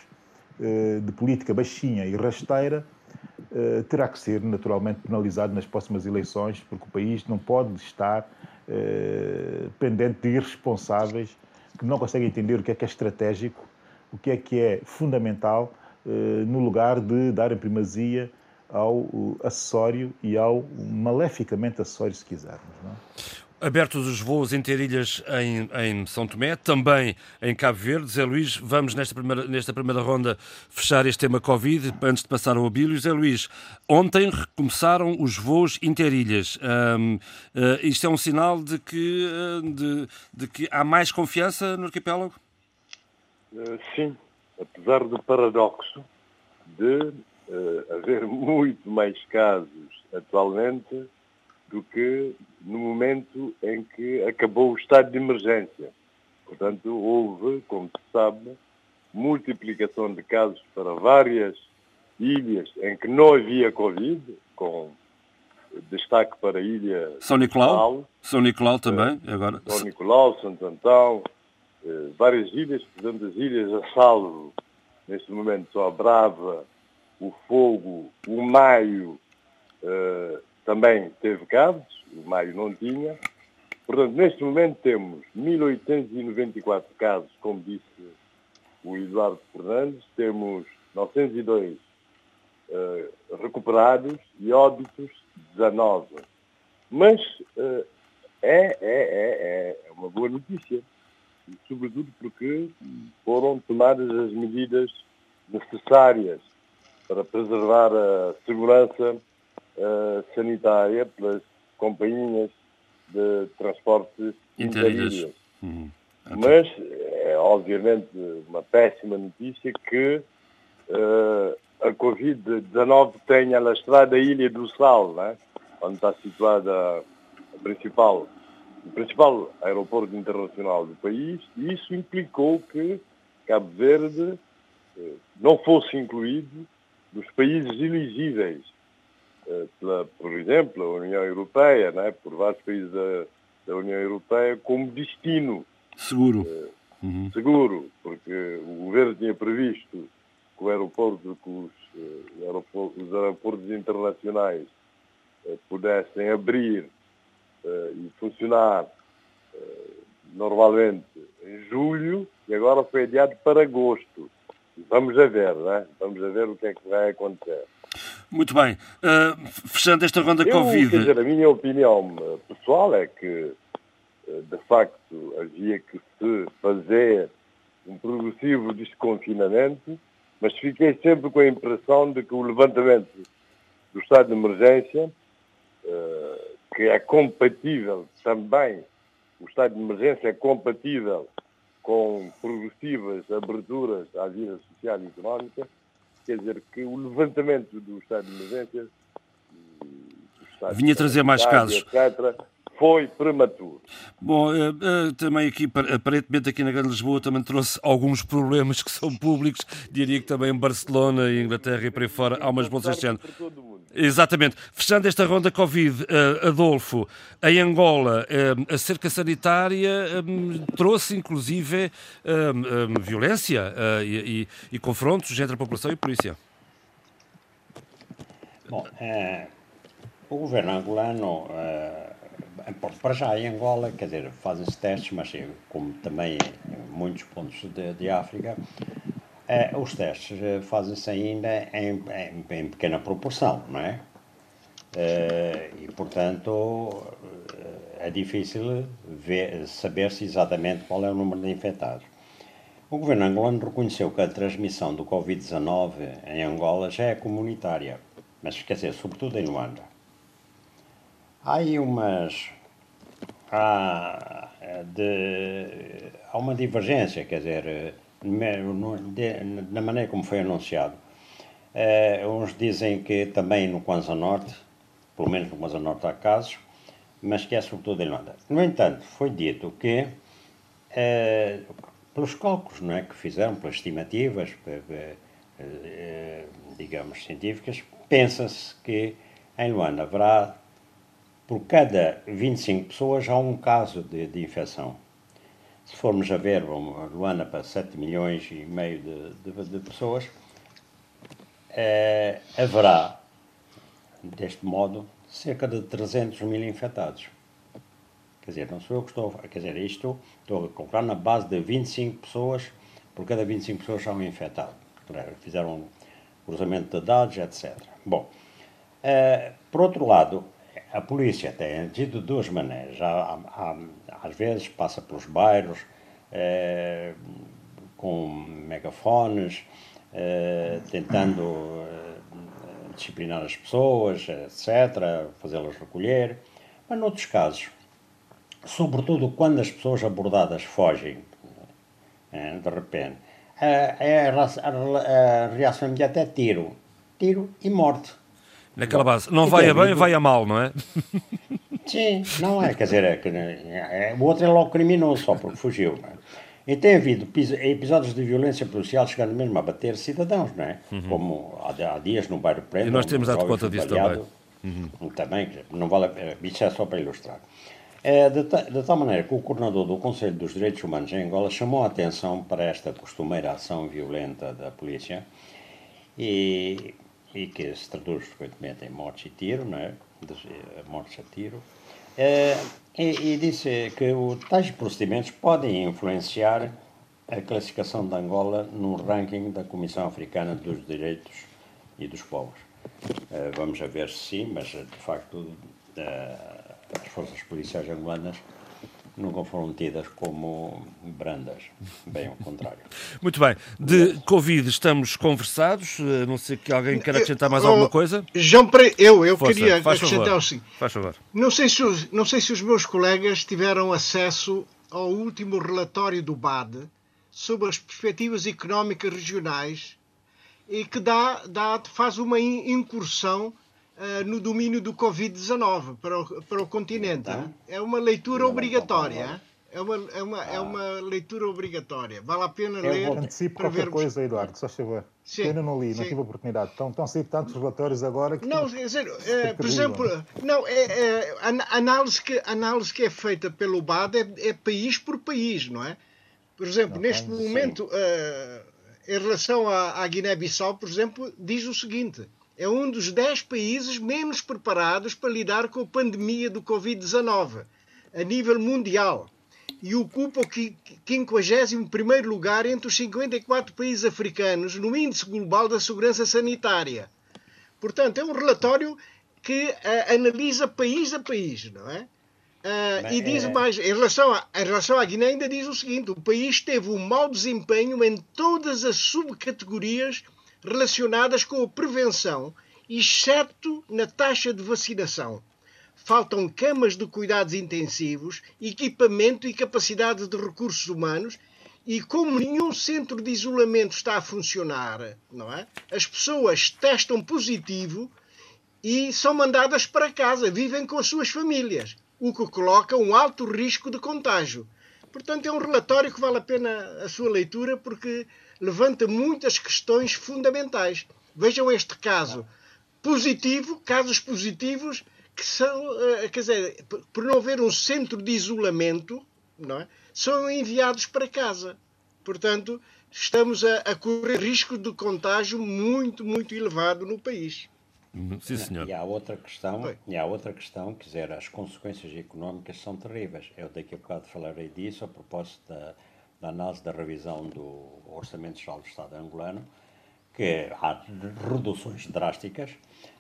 eh, de política baixinha e rasteira, eh, terá que ser naturalmente penalizado nas próximas eleições, porque o país não pode estar eh, pendente de irresponsáveis que não conseguem entender o que é que é estratégico, o que é que é fundamental, no lugar de darem primazia ao acessório e ao maleficamente acessório, se quisermos. Não? É? Abertos os voos interilhas em, em São Tomé, também em Cabo Verde. Zé Luís, vamos nesta primeira, nesta primeira ronda fechar este tema Covid, antes de passar ao Abílio. Zé Luís, ontem recomeçaram os voos interilhas. Um, uh, eh, isto é um sinal de que, uh, de, de, que há mais confiança no arquipélago? Uh, sim, apesar do paradoxo de haver muito mais casos atualmente do que no momento em que acabou o estado de emergência. Portanto, houve, como se sabe, multiplicação de casos para várias ilhas em que não havia Covid, com destaque para a ilha São Nicolau, São Nicolau também, eh, agora. São Nicolau, Santo Antão, várias ilhas, portanto as ilhas a salvo, neste momento só a Brava, o Fogo, o Maio, eh, também teve casos, o maio não tinha. Portanto, neste momento temos 1.894 casos, como disse o Eduardo Fernandes, temos 902 uh, recuperados e óbitos 19. Mas uh, é, é, é, é uma boa notícia, sobretudo porque foram tomadas as medidas necessárias para preservar a segurança uh, sanitária pelas companhias de transporte interilhas. Uhum. Mas é obviamente uma péssima notícia que uh, a Covid-19 tenha alastrado a Ilha do Sal, né? onde está situada a principal, o principal aeroporto internacional do país, e isso implicou que Cabo Verde uh, não fosse incluído dos países elegíveis, uh, pela, por exemplo, a União Europeia, né? por vários países da, da União Europeia, como destino Seguro. Uhum. Seguro, porque o governo tinha previsto que o aeroporto, que os, aeroportos, os aeroportos internacionais pudessem abrir e funcionar normalmente em julho e agora foi adiado para agosto. Vamos a ver, né? Vamos a ver o que é que vai acontecer. Muito bem. fechando esta ronda Eu, Covid. Quer dizer, a minha opinião pessoal é que de facto havia que se fazer um progressivo desconfinamento, mas fiquei sempre com a impressão de que o levantamento do estado de emergência, eh, que é compatível também, o estado de emergência é compatível com progressivas aberturas à vida social e económica, quer dizer que o levantamento do estado de emergência vinha trazer mais casos. Etc., foi prematuro. Bom, uh, uh, também aqui, aparentemente aqui na Grande Lisboa também trouxe alguns problemas que são públicos. Diria que também em Barcelona Inglaterra e por aí fora há umas bolsas de Exatamente. Fechando esta ronda Covid, uh, Adolfo, em Angola, a cerca sanitária um, trouxe inclusive violência e, e, e, confrontos entre a população e a polícia. Bom, o governo angolano para já em Angola, quer dizer, fazem-se testes, mas como também em muitos pontos de, de África, eh, os testes eh, fazem-se ainda em, em, em, pequena proporção, não é? Eh, e, portanto, é difícil saber-se exatamente qual é o número de infectados. O governo angolano reconheceu que a transmissão do Covid-19 em Angola já é comunitária, mas quer dizer, sobretudo em Luanda. Há aí umas. Há, de, há uma divergência, quer dizer, na maneira como foi anunciado. Uh, uns dizem que também no Kwanza Norte, pelo menos no Kwanza Norte há casos, mas que é sobretudo em Luanda. No entanto, foi dito que, uh, pelos cálculos não é, que fizeram, pelas estimativas, uh, digamos, científicas, pensa-se que em Luanda haverá por cada 25 pessoas há um caso de, de infecção. Se formos a ver, vamos, Luana para 7 milhões e meio de, de, de pessoas, é, haverá, deste modo, cerca de 300 mil infectados. Quer dizer, não sou eu que estou a quer dizer, isto estou a comprar na base de 25 pessoas, por cada 25 pessoas há um infectado. Fizeram um cruzamento de dados, etc. Bom, é, por outro lado, a polícia tem agido de duas maneiras. Há, há, às vezes passa pelos bairros eh, com megafones, eh, tentando eh, disciplinar as pessoas, etc., fazê-las recolher. Mas, noutros casos, sobretudo quando as pessoas abordadas fogem, de repente, a, a, a reação imediata é tiro. Tiro e morte. Naquela base. Não vai a bem, vai a mal, não é? Sim, não é. Quer dizer, é, é, o outro é logo criminoso só porque fugiu. Não é? E tem havido episódios de violência policial chegando mesmo a bater cidadãos, não é? Uhum. Como há, há, dias no bairro Preto. E nós temos dado conta disso também. Uhum. Também, não vale a, isso é só para ilustrar. É, de, de, tal maneira que o coordenador do Conselho dos Direitos Humanos em Angola chamou a atenção para esta costumeira ação violenta da polícia e e que se traduz frequentemente em mortes e tiro, não é? Eh, mortes a tiro, é, e, e, disse que o, tais procedimentos podem influenciar a classificação de Angola no ranking da Comissão Africana dos Direitos e dos Povos. É, vamos ver se sim, mas de facto as forças policiais angolanas nunca foram tidas como brandas, bem ao contrário. Muito bem. De Covid estamos conversados, a não ser que alguém queira acrescentar mais alguma coisa? João eu, eu Força, queria acrescentar o seguinte. Faz favor. Não sei, se os, não sei se os meus colegas tiveram acesso ao último relatório do BAD sobre as perspectivas económicas regionais e que dá, dá, faz uma incursão uh, no domínio do Covid-19 para o, para o continente. Então, é uma leitura obrigatória. É uma, é, uma, é uma leitura obrigatória. Vale a pena eu ler. Antecipo qualquer vermos... coisa, Eduardo, só favor. Sim, Pena não li, sim. não tive oportunidade. Estão, estão a sair tantos relatórios agora que. Não, quer dizer, é, por exemplo, não, é, é, a análise, que, análise que é feita pelo BAD é, é país por país, não é? Por exemplo, não, neste momento, uh, em relação à, à Guiné-Bissau, por exemplo, diz o seguinte: é um dos 10 países menos preparados para lidar com a pandemia do Covid-19 a nível mundial e ocupa o 51 lugar entre os 54 países africanos no Índice Global da Segurança Sanitária. Portanto, é um relatório que uh, analisa país a país, não é? Uh, e diz é... mais, em relação, a, em relação à Guiné, ainda diz o seguinte: o país teve um mau desempenho em todas as subcategorias relacionadas com a prevenção, exceto na taxa de vacinação. Faltam camas de cuidados intensivos, equipamento e capacidade de recursos humanos e como nenhum centro de isolamento está a funcionar, não é? As pessoas testam positivo e são mandadas para casa, vivem com as suas famílias, o que coloca um alto risco de contágio. Portanto, é um relatório que vale a pena a sua leitura porque levanta muitas questões fundamentais. Vejam este caso positivo, casos positivos que são, eh, quer dizer, por não haver um centro de isolamento, não é? são enviados para casa. Portanto, estamos a, a correr risco de contágio muito, muito elevado no país. Sim, senhor. E há outra questão, e há outra questão, quer dizer, as consequências económicas são terríveis. Eu daqui a bocado falarei disso a propósito da, da análise da revisão do Orçamento Geral do Estado angolano, que há reduções drásticas,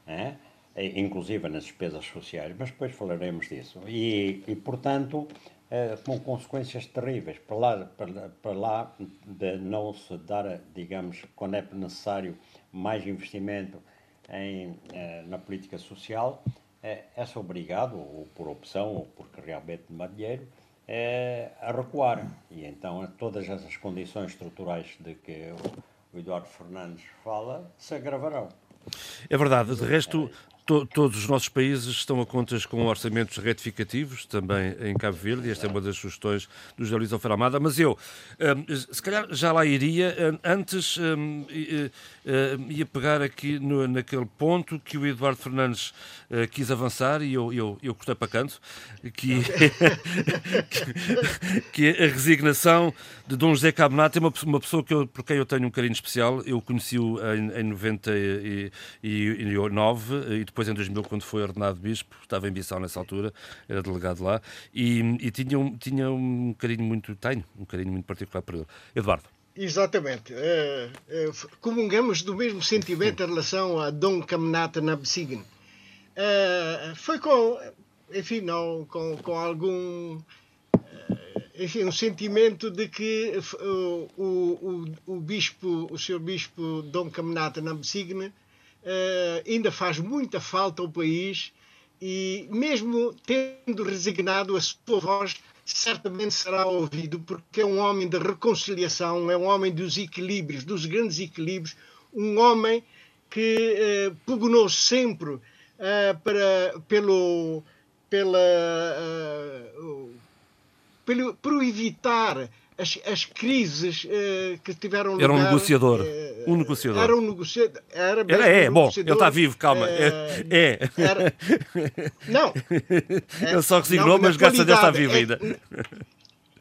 é? inclusive nas despesas sociais, mas depois falaremos disso. E, e portanto, é, com consequências terríveis. Para lá, para, para lá de não se dar, digamos, quando é necessário mais investimento em, é, na política social, é, é-se obrigado, ou por opção, ou porque realmente não há dinheiro, é, a recuar. E então todas essas condições estruturais de que o Eduardo Fernandes fala se agravarão. É verdade. De resto, To, todos os nossos países estão a contas com orçamentos retificativos, também em Cabo Verde, esta é uma das sugestões do José Luís mas eu, um, se calhar já lá iria, um, antes um, ia pegar aqui no, naquele ponto que o Eduardo Fernandes uh, quis avançar e eu, eu, eu cortei para canto, que, que, a resignação de Dom José Cabenato, é uma, uma pessoa que eu, por quem eu tenho um carinho especial, eu conheci-o em, em 99 e depois em 2000, quando foi ordenado bispo, estava em Bissau nessa altura, era delegado lá, e, e tinha, um, tinha um carinho muito, tenho um carinho muito particular por ele. Eduardo. Exatamente. É, é, comungamos do mesmo sentimento em relação a Dom Caminata na Besigna. É, foi com, enfim, não, com, com algum enfim, um sentimento de que o, o, o, bispo, o senhor bispo Dom Caminata na Besigna uh, ainda faz muita falta ao país e, mesmo tendo resignado, a sua voz certamente será ouvido, porque é um homem de reconciliação, é um homem dos equilíbrios, dos grandes equilíbrios, um homem que uh, pugnou sempre uh, para, pelo, pela, pelo, por evitar as, as crises uh, que tiveram lugar. Era um negociador. Uh, um negociador. Era um negociador. Era, era é, um bom, ele está vivo, calma. Uh, é. Era, não. ele só resignou, mas graças a Deus está vivo é, ainda.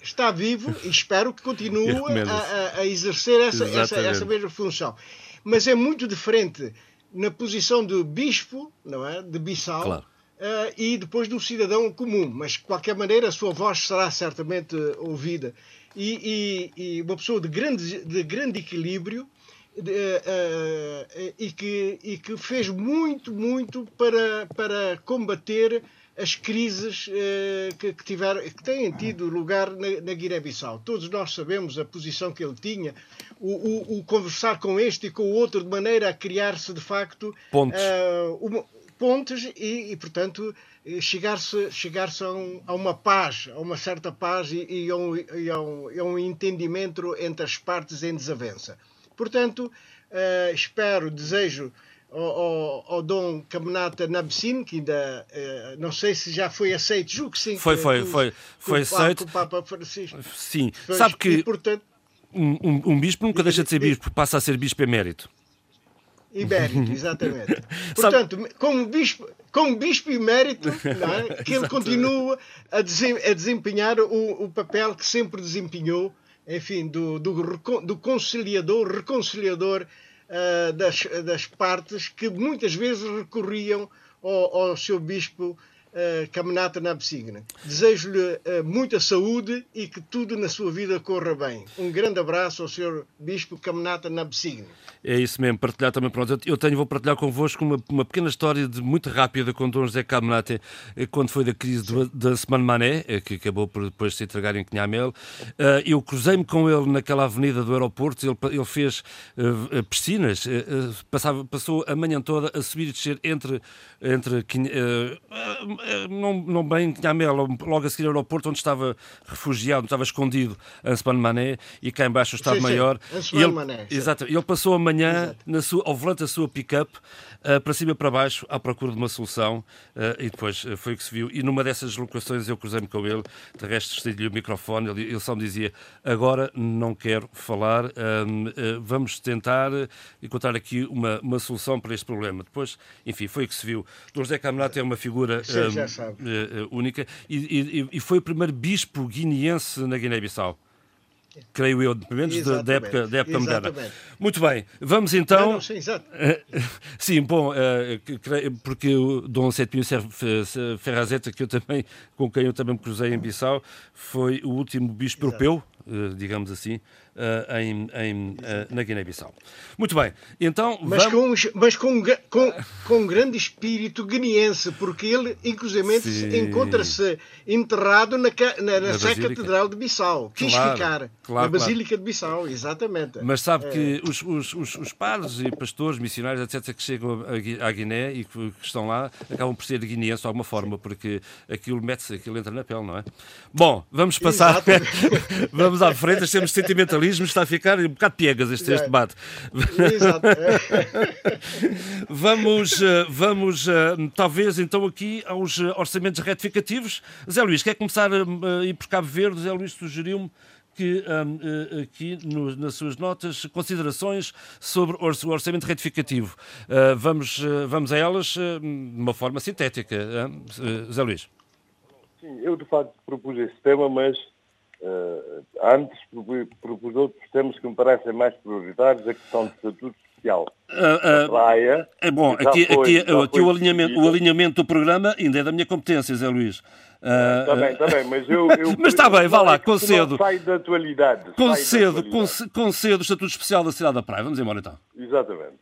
Está vivo e espero que continue a, a, exercer essa, essa, essa mesma função. Mas é muito diferente na posição do bispo, não é? De Bissau. Claro. Uh, e depois do cidadão comum, mas de qualquer maneira a sua voz será certamente ouvida e, e, e uma pessoa de grande, de grande equilíbrio de, uh, uh, e, que, e que fez muito, muito para, para combater as crises uh, que, que, tiveram, que têm tido lugar na, na Guiné-Bissau. Todos nós sabemos a posição que ele tinha, o, o, o, conversar com este e com o outro de maneira a criar-se de facto pontos, uh, uma, pontos e, e, portanto chegar-se chegar a, um, a, uma paz, a uma certa paz e, e, a um, e, a um, e, a um, entendimento entre as partes em desavença. Portanto, uh, espero, desejo ao, ao, Dom Caminata Nabsin, que ainda uh, não sei se já foi aceito, julgo que sim. Foi, que, foi, foi, foi aceito. Papa Francisco. Sim, foi, sabe que e, portanto, um, um, um, bispo nunca deixa de ser bispo, passa a ser bispo emérito. Emérito, exatamente. Portanto, como bispo, como bispo emérito, é? que ele continua a, desempenhar o, o papel que sempre desempenhou, enfim, do, do, do conciliador, reconciliador uh, das, das partes que muitas vezes recorriam ao, ao seu bispo uh, Caminata na. Desejo-lhe uh, muita saúde e que tudo na sua vida corra bem. Um grande abraço ao Sr. Bispo Caminata na Bessigna. É isso mesmo, partilhar também. Pronto, eu tenho, vou partilhar convosco uma, uma pequena história de, muito rápida com Dom José Caminata eh, quando foi da crise da Semana Mané, que acabou por depois se entregar em Cunhamel. Eu cruzei-me com ele naquela avenida do aeroporto, ele, ele fez uh, piscinas, uh, passava, passou a manhã toda a subir e descer entre, entre uh, eh, não, não bem em Cunhamel, logo a seguir ao aeroporto, onde estava refugiado, estava escondido Anspan Mané, e cá embaixo o Estado-Maior. Ele, Mané. Exato. Ele passou amanhã na sua, ao volante da sua pick-up, uh, para cima e para baixo, à procura de uma solução, uh, e depois foi o que se viu. E numa dessas locações eu cruzei-me com ele, de resto estendei-lhe o microfone, ele, ele, só me dizia, agora não quero falar, vamos tentar encontrar aqui uma, uma solução para este problema. Depois, enfim, foi o que se viu. José Camerata é uma figura única e, e, e foi o primeiro bispo guineense na Guiné-Bissau creio eu, pelo menos da época, da época moderna. Muito bem, vamos então. Não, não, sim, exato. sim, bom, eh, porque o Dom Sepinho Ferrazeta, que eu também, com quem eu também me cruzei em Bissau, foi o último bispo exato. europeu, eh, digamos assim, uh, em, em, uh, na Guiné-Bissau. Muito bem, então. Mas, vamos... com, mas com, com, com um grande espírito guineense, porque ele, inclusive, encontra-se enterrado na, na, na, Sé Catedral de Bissau. Quis claro, ficar. Claro, na Basílica claro. de Bissau, exatamente. Mas sabe é... que os, os, os, os, padres e pastores, missionários, etc., que chegam à Guiné e que, que estão lá, acabam por ser guineenses de alguma forma, porque aquilo mete-se, aquilo entra na pele, não é? Bom, vamos passar. vamos à frente, temos sentimentalismo jornalismo está a ficar um bocado piegas este, este debate. Exato. vamos, eh, vamos eh, talvez então aqui aos eh, orçamentos retificativos. Zé Luís, quer começar a ir por Cabo Verde? Zé Luís sugeriu-me que um, aqui no, nas suas notas considerações sobre o orçamento retificativo. Uh, vamos, uh, vamos a elas uh, de uma forma sintética. Zé Luís. Sim, eu de facto propus esse tema, mas antes propus outros temas que me parecem mais prioritários, a questão do estatuto social uh, uh, praia. É bom, aqui, foi, aqui, aqui o, alinhamento, o alinhamento do programa ainda é da minha competência, Zé Luís. Está bem, está bem, mas eu. eu mas está bem, vá lá, concedo. Sai da atualidade. Concedo, concedo o Estatuto Especial da Cidade da Praia. Vamos embora então. Exatamente.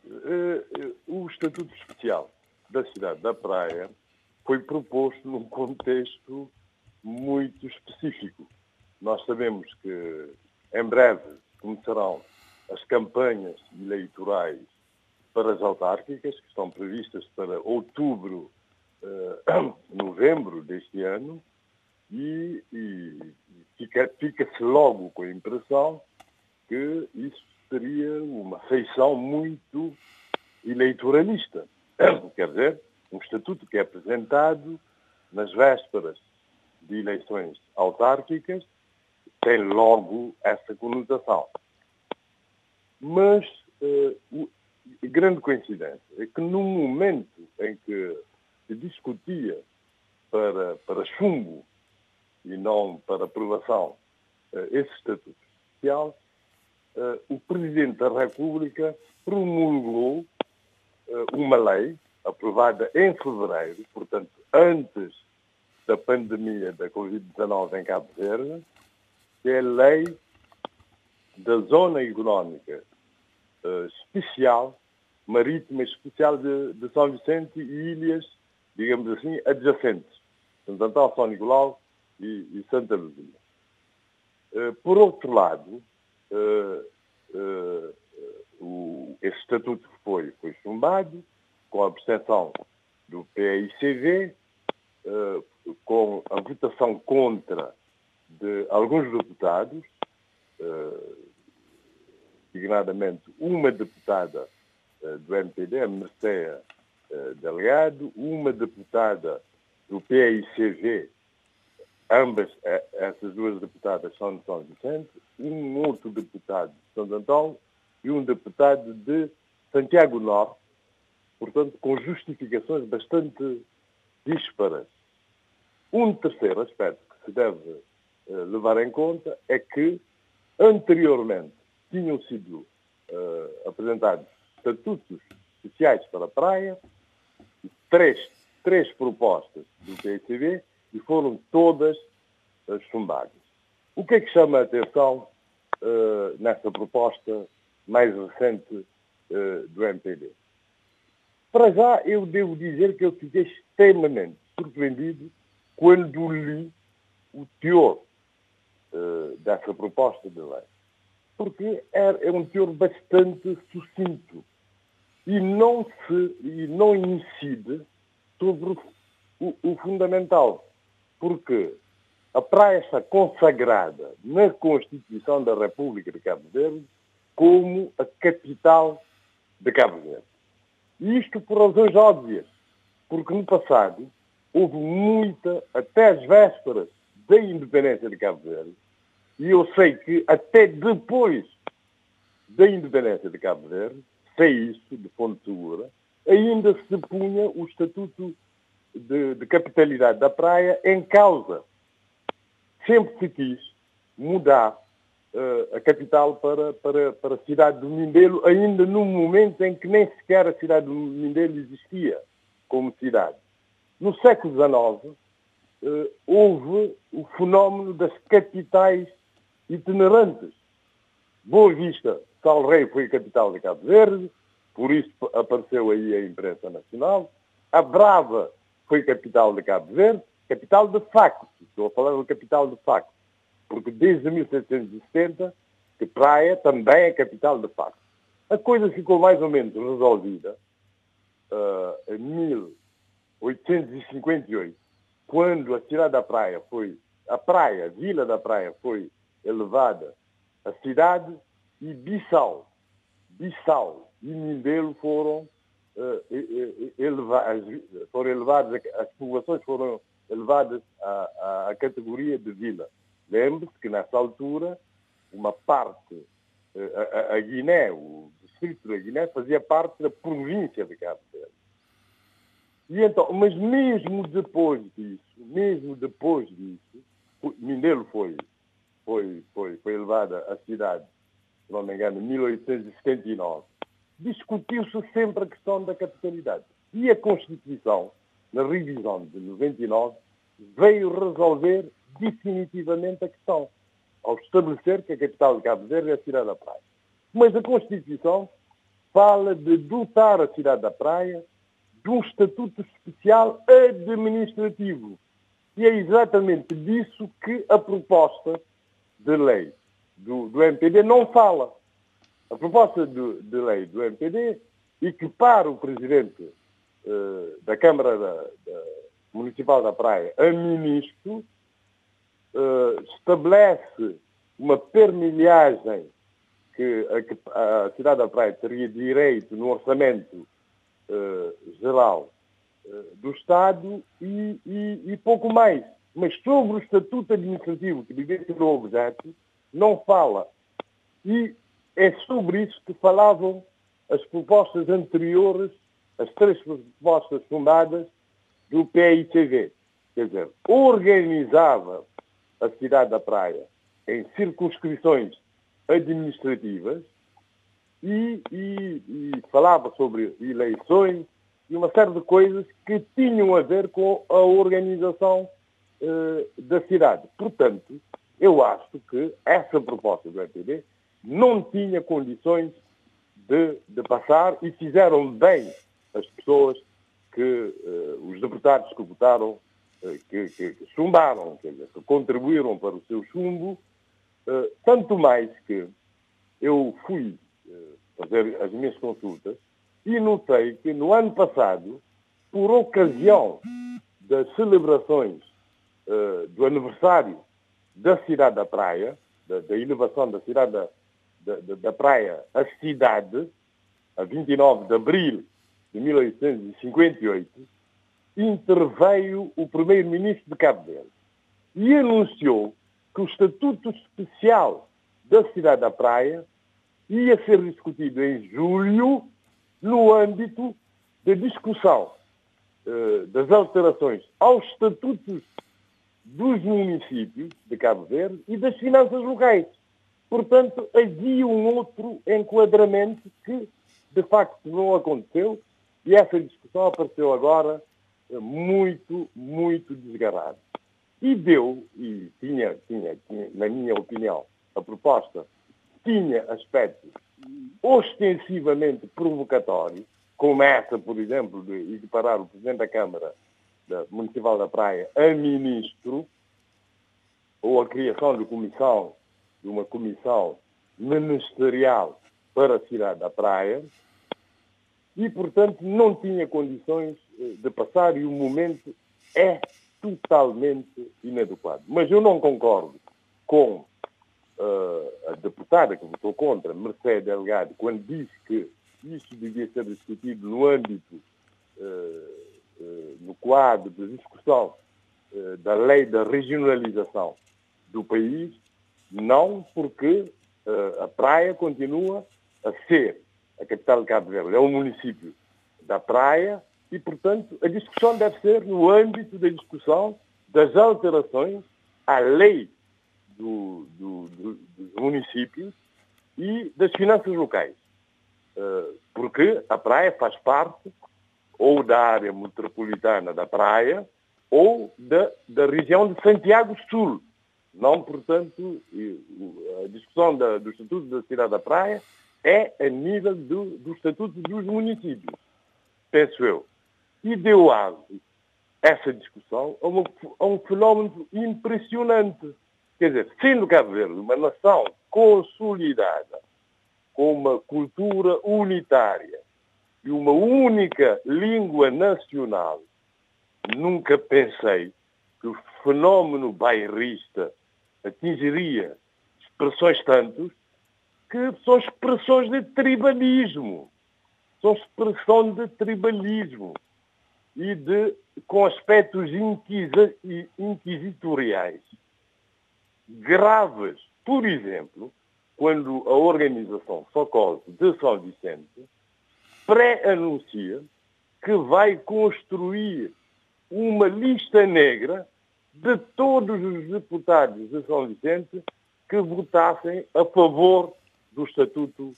o Estatuto Especial da Cidade da Praia foi proposto num contexto muito específico nós sabemos que em breve começarão as campanhas eleitorais para as autárquicas, que estão previstas para outubro, uh, novembro deste ano, e, e fica-se fica logo com a impressão que isso seria uma feição muito eleitoralista. Quer dizer, um estatuto que é apresentado nas vésperas de eleições autárquicas tem logo essa conotação. Mas uh, grande coincidência é que no momento em que se discutia para, para chumbo e não para aprovação uh, esse estatuto especial, uh, o Presidente da República promulgou uma lei aprovada em fevereiro, portanto, antes da pandemia da Covid-19 em Cabo Verde, que é a lei da zona económica uh, especial, marítima especial de, de, São Vicente e ilhas, digamos assim, adjacentes. Santo Antão, São Nicolau e, e Santa Luzia. Uh, por outro lado, uh, o, esse estatuto foi, foi chumbado com a percepção do PICV, com a votação contra de alguns deputados, designadamente uma deputada do MPD, a Mercedes Delegado, uma deputada do PICV, ambas, eh, essas duas deputadas são de São Vicente, um outro deputado de São Antão e um deputado de Santiago Norte, portanto, com justificações bastante disparas. Um terceiro aspecto que se deve levar em conta é que, anteriormente, tinham sido uh, apresentados estatutos especiais para a praia, três três propostas do PICB e foram todas uh, chumbadas. O que é que chama a atenção uh, nessa proposta mais recente uh, do MPD? Para já, eu devo dizer que eu fiquei extremamente surpreendido quando li o teor dessa proposta de lei. Porque é, é um teor bastante sucinto e não, se, e não incide sobre o, o fundamental, porque a está consagrada na Constituição da República de Cabo Verde como a capital de Cabo Verde. E isto por razões óbvias, porque no passado houve muita, até as vésperas da independência de Cabo Verde, e eu sei que até depois da independência de Cabo Verde, sei isso de fonte segura, ainda se punha o estatuto de, de capitalidade da praia em causa. Sempre se quis mudar uh, a capital para, para, para a cidade do Mindelo, ainda num momento em que nem sequer a cidade do Mindelo existia como cidade. No século XIX, houve o fenómeno das capitais itinerantes. Boa Vista, Sal Rei foi a capital de Cabo Verde, por isso apareceu aí a imprensa nacional. A Brava foi capital de Cabo Verde, capital de facto. Estou a falar da capital de facto. Porque desde 1770 que Praia também é capital de facto. A coisa ficou mais ou menos resolvida uh, em 1858, quando a cidade da Praia foi, a Praia, a Vila da Praia foi elevada à cidade e Bissau, Bissau e Mindelo foram, uh, elevadas, foram elevadas, as populações foram elevadas à, à categoria de vila. Lembre-se que nessa altura uma parte, uh, a, a, Guiné, o distrito da Guiné fazia parte da província de Cabo Verde. E então, mas mesmo depois disso, mesmo depois disso, Mindelo foi, foi, foi, foi elevada à cidade, se não me engano, em 1879 discutiu-se sempre a questão da capitalidade. E a Constituição, na revisão de 99, veio resolver definitivamente a questão, ao estabelecer que a capital de Cabo Verde é a cidade da praia. Mas a Constituição fala de dotar a cidade da praia de um estatuto especial administrativo. E é exatamente disso que a proposta de lei do, do MPD não fala. A proposta de, de lei do MPD equipara o presidente uh, da Câmara da, da Municipal da Praia a ministro, uh, estabelece uma permilhagem que a, a, cidade da Praia teria direito no orçamento geral do Estado e, e, e, pouco mais. Mas sobre o estatuto administrativo que ser o objeto, não fala. E é sobre isso que falavam as propostas anteriores, as três propostas fundadas do PICV. Quer dizer, organizava a cidade da praia em circunscrições administrativas e, e, e, falava sobre eleições e uma série de coisas que tinham a ver com a organização eh, da cidade. Portanto, eu acho que essa proposta do EPD não tinha condições de, de passar e fizeram bem as pessoas que, uh, os deputados que votaram que, que, que chumbaram, que contribuíram para o seu chumbo, tanto mais que eu fui fazer as minhas consultas e notei que no ano passado, por ocasião das celebrações uh, do aniversário da cidade da Praia, da, da elevação da cidade da, da, da, Praia à cidade, a 29 de abril de 1858, interveio o primeiro-ministro de Cabo Verde e anunciou que o Estatuto Especial da cidade da Praia ia ser discutido em julho no âmbito da discussão uh, das alterações aos estatutos dos municípios de Cabo Verde e das finanças locais. Portanto, havia um outro enquadramento que, de facto, não aconteceu e essa discussão apareceu agora eh, muito, muito desgarrada. E deu, e tinha, tinha, tinha, na minha opinião, a proposta tinha aspectos ostensivamente provocatórios, como essa, por exemplo, de equiparar o Presidente da Câmara da Municipal da Praia a ministro, ou a criação de comissão, de uma comissão ministerial para a cidade da Praia, e, portanto, não tinha condições eh, de passar e o momento é totalmente inadequado. Mas eu não concordo com uh, a deputada que votou contra, Mercedes Delgado, quando disse que isso devia ser discutido no âmbito, uh, uh, no quadro de discussão da lei da regionalização do país, não porque a praia continua a ser a capital de Cabo Verde, é um município da praia e, portanto, a discussão deve ser no âmbito da discussão das alterações à lei do, do, do, dos municípios e das finanças locais. Uh, porque a praia faz parte ou da área metropolitana da praia ou da, da região de Santiago Sul. Não, portanto, a discussão da, do Estatuto da Cidade da Praia é a nível do, do Estatuto dos Municípios, penso eu. E deu asa essa discussão a, uma, a um fenómeno impressionante Quer dizer, sendo Cabo Verde uma nação consolidada, com uma cultura unitária e uma única língua nacional, nunca pensei que o fenómeno bairrista atingiria expressões tantos que são expressões de tribalismo. São expressão de tribalismo e de, com aspectos inquisitoriais graves. Por exemplo, quando a organização Socorro de São Vicente pré-anuncia que vai construir uma lista negra de todos os deputados de São Vicente que votassem a favor do Estatuto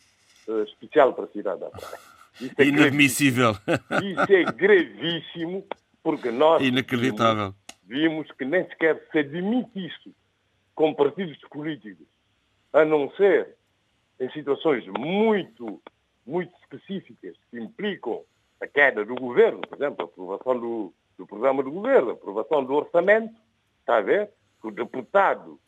uh, Especial para a Cidade da Praia. Isso é Inadmissível. Gravíssimo. Isso é gravíssimo, porque nós Inacreditável. Vimos, vimos que nem sequer se admite isso com partidos políticos, a não ser em situações muito, muito específicas que implicam a queda do governo, por exemplo, a aprovação do, do programa do governo, a aprovação do orçamento, está a ver? O deputado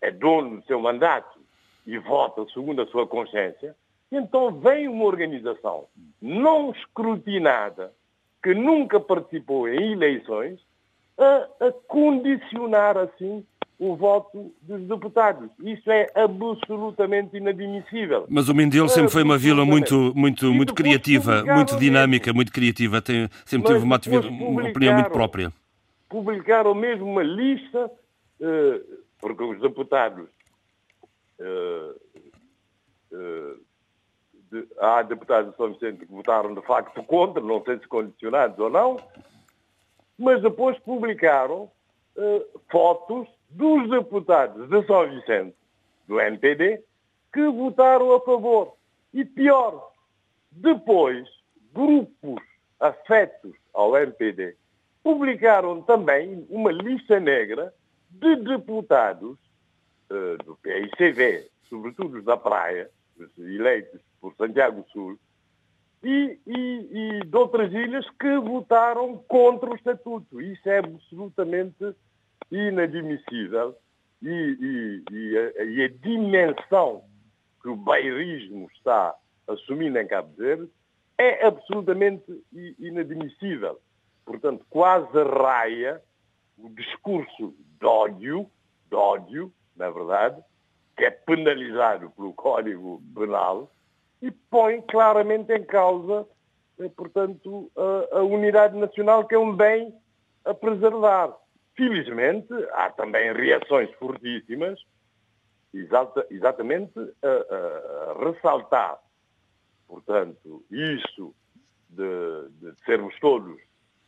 é dono do seu mandato e vota segundo a sua consciência, então vem uma organização não escrutinada, que nunca participou em eleições, a, a condicionar assim o voto dos deputados. Isso é absolutamente inadmissível. Mas o Mindelo sempre foi uma vila muito, muito, muito criativa, muito dinâmica, muito criativa. Tem, sempre teve uma, uma opinião muito própria. Publicaram mesmo uma lista, uh, porque os deputados. Uh, de, há deputados de São Vicente que votaram de facto contra, não sei se condicionados ou não, mas depois publicaram fotos dos deputados de São Vicente, do NPD, que votaram a favor. E pior, depois, grupos afetos ao NPD publicaram também uma lista negra de deputados uh, do PICV, sobretudo da Praia, eleitos por Santiago Sul, e, e, e de outras ilhas que votaram contra o Estatuto. Isso é absolutamente inadmissível e, e, a, e a dimensão que o bairismo está assumindo em Cabo Verde é absolutamente inadmissível. Portanto, quase raia o discurso de ódio, de ódio, na verdade, que é penalizado pelo Código Penal, e põe claramente em causa, eh, portanto, a, a unidade nacional, que é um bem a preservar. Felizmente, há também reações fortíssimas, exata, exatamente a, a, ressaltar, portanto, isso de, de sermos todos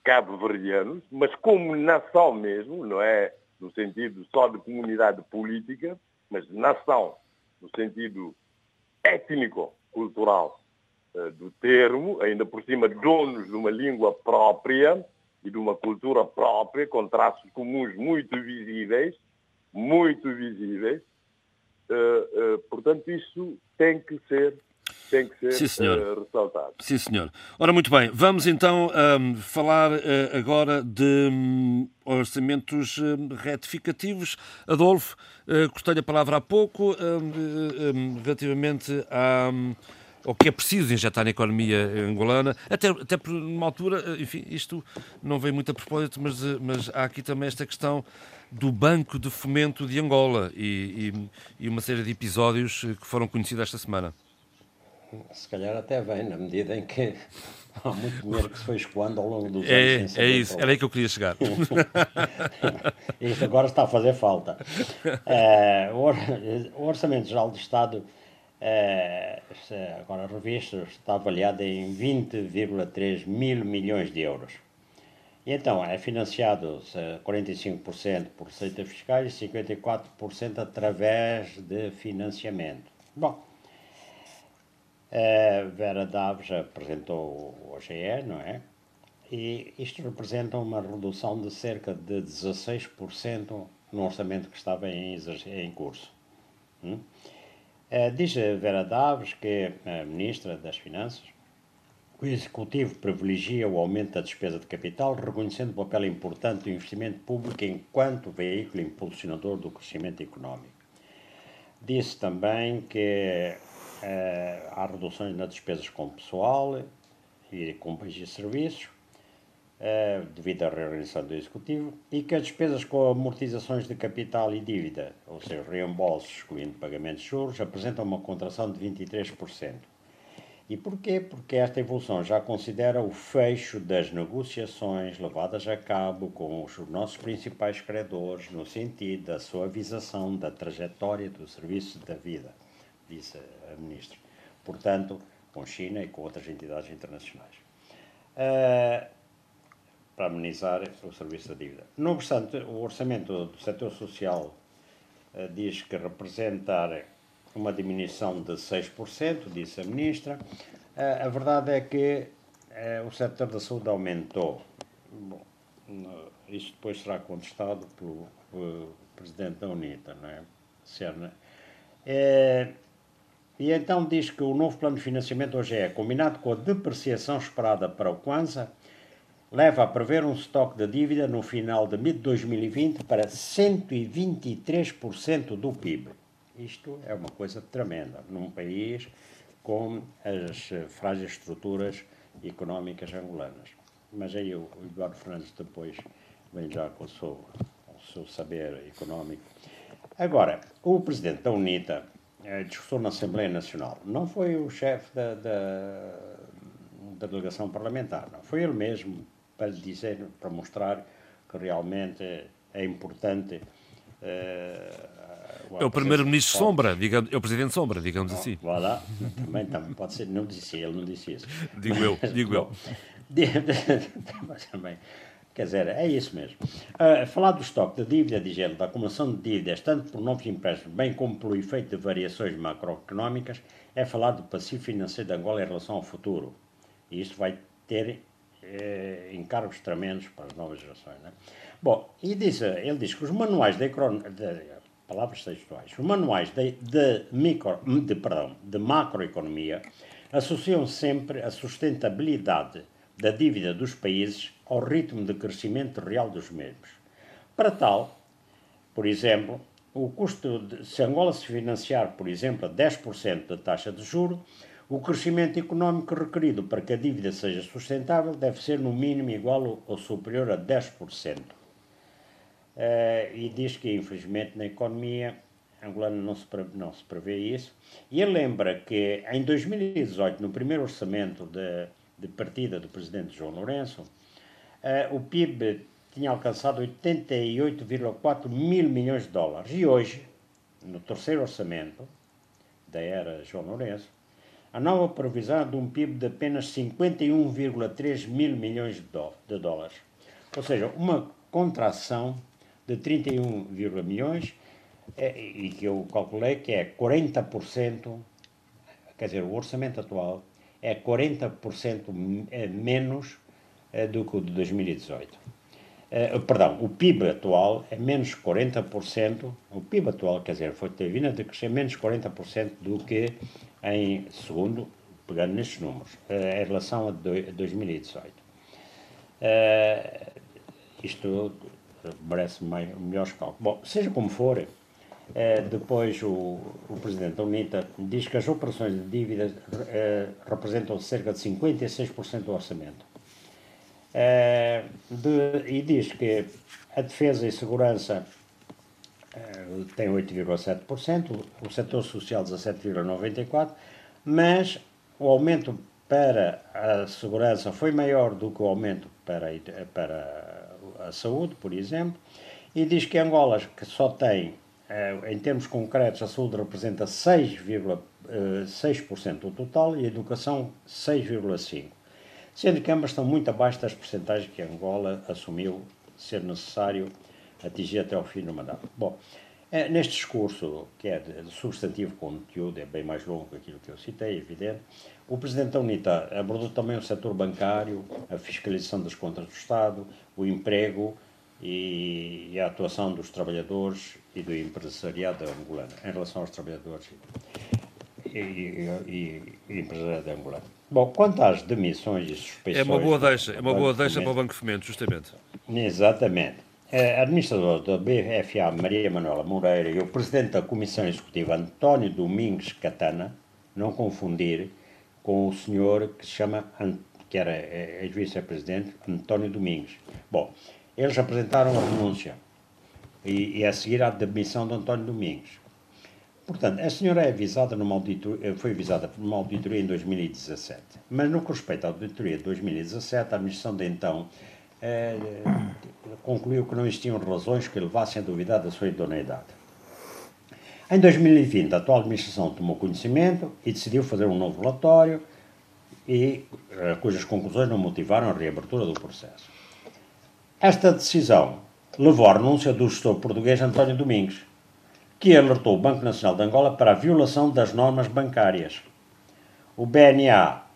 cabo-verdianos, mas como nação mesmo, não é no sentido só de comunidade política, mas nação, no sentido étnico-cultural uh, do termo, ainda por cima donos de uma língua própria e de uma cultura própria, com traços comuns muito visíveis, muito visíveis. Uh, uh, portanto, isso tem que ser tem que ser Sim, senhor. Uh, ressaltado. Sim, senhor. Ora, muito bem, vamos então um, falar uh, agora de um, orçamentos um, retificativos. Adolfo, uh, cortei a palavra há pouco, hum, relativamente a o que é preciso injetar na economia angolana, até, até por uma altura, enfim, isto não vem muito a propósito, mas, mas há aqui também esta questão do Banco de Fomento de Angola e, e, e uma série de episódios que foram conhecidos esta semana se calhar até vem, na medida em que há muito dinheiro que se foi escoando ao longo dos é, anos. É isso, era aí que eu queria chegar. Isto agora está a fazer falta. É, o Orçamento Geral do Estado, é, agora revisto, está avaliado em 20,3 mil milhões de euros. E então, é financiado 45% por receitas fiscais e 54% através de financiamento. Bom, a Vera Daves apresentou o OGE, não é? E isto representa uma redução de cerca de 16% no orçamento que estava em, em curso. Hum? Uh, diz a Vera Daves, que é a Ministra das Finanças, o Executivo privilegia o aumento da despesa de capital, reconhecendo o papel importante do investimento público enquanto veículo impulsionador do crescimento económico. Disse também que Uh, há reduções nas despesas com pessoal e com bens e serviços, uh, devido à reorganização do Executivo, e que as despesas com amortizações de capital e dívida, ou seja, reembolsos, excluindo pagamentos de juros, apresentam uma contração de 23%. E porquê? Porque esta evolução já considera o fecho das negociações levadas a cabo com os nossos principais credores no sentido da suavização da trajetória do serviço da vida disse a Ministra. Portanto, com China e com outras entidades internacionais. Uh, para amenizar o serviço da dívida. Não obstante, o orçamento do setor social uh, diz que representar uma diminuição de 6%, disse a Ministra. Uh, a verdade é que o setor da saúde aumentou. Bom, isto depois será contestado pelo, pelo Presidente da UNITA, não é? Cerna. É, e então diz que o novo plano de financiamento hoje é combinado com a depreciação esperada para o Kwanza, leva a prever um estoque de dívida no final de 2020 para 123% do PIB. Isto é uma coisa tremenda num país com as frágeis estruturas económicas angolanas. Mas aí o Eduardo Fernandes depois vem já com o seu, o seu saber económico. Agora, o presidente da UNITA, é, discussão na Assembleia Nacional. Não foi o chefe da, da, da, delegação parlamentar, não. Foi ele mesmo para dizer, para mostrar que realmente é importante. Uh, é o primeiro-ministro Sombra, digamos, é o presidente Sombra, digamos oh, assim. Voilà, também, também pode ser, não disse ele, não disse isso. Digo eu, digo eu. também. Quer dizer, é isso mesmo. Uh, falar do estoque de dívida, diz ele, da acumulação de dívidas, tanto por novos empréstimos, bem como pelo efeito de variações macroeconómicas, é falar do passivo financeiro de Angola em relação ao futuro. E isso vai ter eh, encargos tremendos para as novas gerações. Né? Bom, e diz, ele diz que os manuais de, de palavras textuais, os manuais de, de, micro, de, perdão, de macroeconomia associam sempre a sustentabilidade da dívida dos países ao ritmo de crescimento real dos mesmos. Para tal, por exemplo, o custo de, se Angola se financiar, por exemplo, a 10% da taxa de juro, o crescimento económico requerido para que a dívida seja sustentável deve ser no mínimo igual ou superior a 10%. Uh, eh, e diz que, infelizmente, na economia angolana não se, não se prevê isso. E lembra que em 2018, no primeiro orçamento de, de partida do presidente João Lourenço, uh, o PIB tinha alcançado 88,4 mil milhões de dólares. E hoje, no terceiro orçamento da era João Lourenço, a nova previsão é de um PIB de apenas 51,3 mil milhões de dólares. Ou seja, uma contração de 31, milhões é, e que eu calculei que é 40%, quer dizer, o orçamento atual é 40% é menos é, do que o de 2018. É, perdão, o PIB atual é menos 40%, o PIB atual, quer dizer, foi ter vindo a crescer menos 40% do que em segundo, pegando nestes números, uh, em relação a, do, a 2018. Uh, isto merece melhores cálculos. Bom, seja como for, depois o, o Presidente da UNITA diz que as operações de dívidas representam cerca de 56% do orçamento. De, e diz que a defesa e segurança tem 8,7%, o setor social 17,94%, mas o aumento para a segurança foi maior do que o aumento para, para a saúde, por exemplo, e diz que Angola, que só tem, eh, em termos concretos, a saúde representa 6,6% do total e a educação 6,5%, sendo que ambas estão muito abaixo das percentagens que Angola assumiu ser necessário atingir até ao fim do mandato. Bom, é, neste discurso, que é de substantivo conteúdo, é bem mais longo que aquilo que eu citei, é evidente, o Presidente da UNITA abordou também o setor bancário, a fiscalização das contas do Estado, o emprego e, a atuação dos trabalhadores e do empresariado angolano, em relação aos trabalhadores e, e, e empresariado angolano. Bom, quanto às demissões e suspeições... É uma boa deixa, é uma boa deixa para o Banco Fomento, justamente. Exatamente. A administradora da BFA, Maria Manuela Moreira, e o presidente da Comissão Executiva, António Domingos Catana, não confundir com o senhor que se chama, que era é, ex-vice-presidente, António Domingos. Bom, eles apresentaram a renúncia e, e a seguir a demissão de António Domingos. Portanto, a senhora é avisada numa auditoria, foi avisada por uma auditoria em 2017, mas no que respeita à auditoria de 2017, a administração de então é, concluiu que não existiam razões que levassem a duvidar da sua idoneidade. Em 2020, a atual administração tomou conhecimento e decidiu fazer um novo relatório, e, eh, cujas conclusões não motivaram a reabertura do processo. Esta decisão levou à renúncia do gestor português António Domingos, que alertou o Banco Nacional de Angola para a violação das normas bancárias. O BNA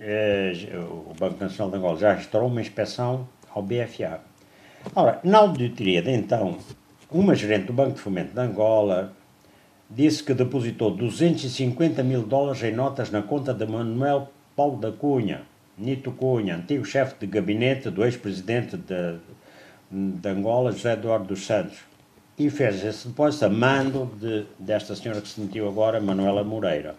eh, o Banco Nacional de Angola já registrou uma inspeção ao BFA. Ora, na auditoria de então, uma gerente do Banco de Fomento de Angola disse que depositou 250 mil dólares em notas na conta de Manuel Paulo da Cunha, Nito Cunha, antigo chefe de gabinete do ex-presidente de, de Angola, José Eduardo dos Santos, e fez esse depósito a mando de, desta senhora que se demitiu agora, Manuela Moreira.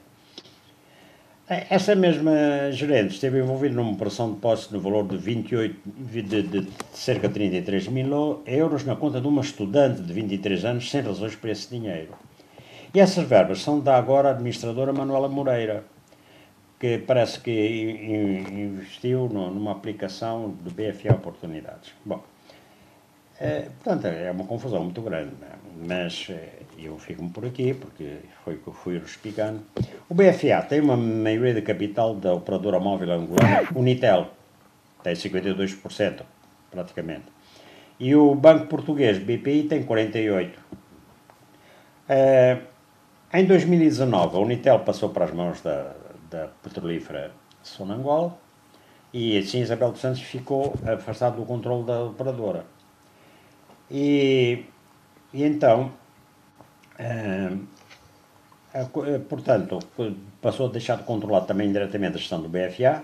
Essa mesma gerente esteve envolvida numa operação de posse no valor de, 28, de, de, de cerca de 33 mil euros na conta de uma estudante de 23 anos sem razões para esse dinheiro. E essas verbas são da agora administradora Manuela Moreira, que parece que investiu numa aplicação do BFA Oportunidades. Bom, é, portanto, é uma confusão muito grande, é? mas é, eu fico-me por aqui, porque foi o que fui explicando. O BFA tem uma maioria de capital da operadora móvel angolana, Unitel, tem 52%, praticamente. E o Banco Português, BPI, tem 48%. É, em 2019, a Unitel passou para as mãos da, da petrolífera Sonangol e assim Isabel dos Santos ficou afastado do controle da operadora. E, e então, uh, portanto, passou a deixar de controlar também diretamente a gestão do BFA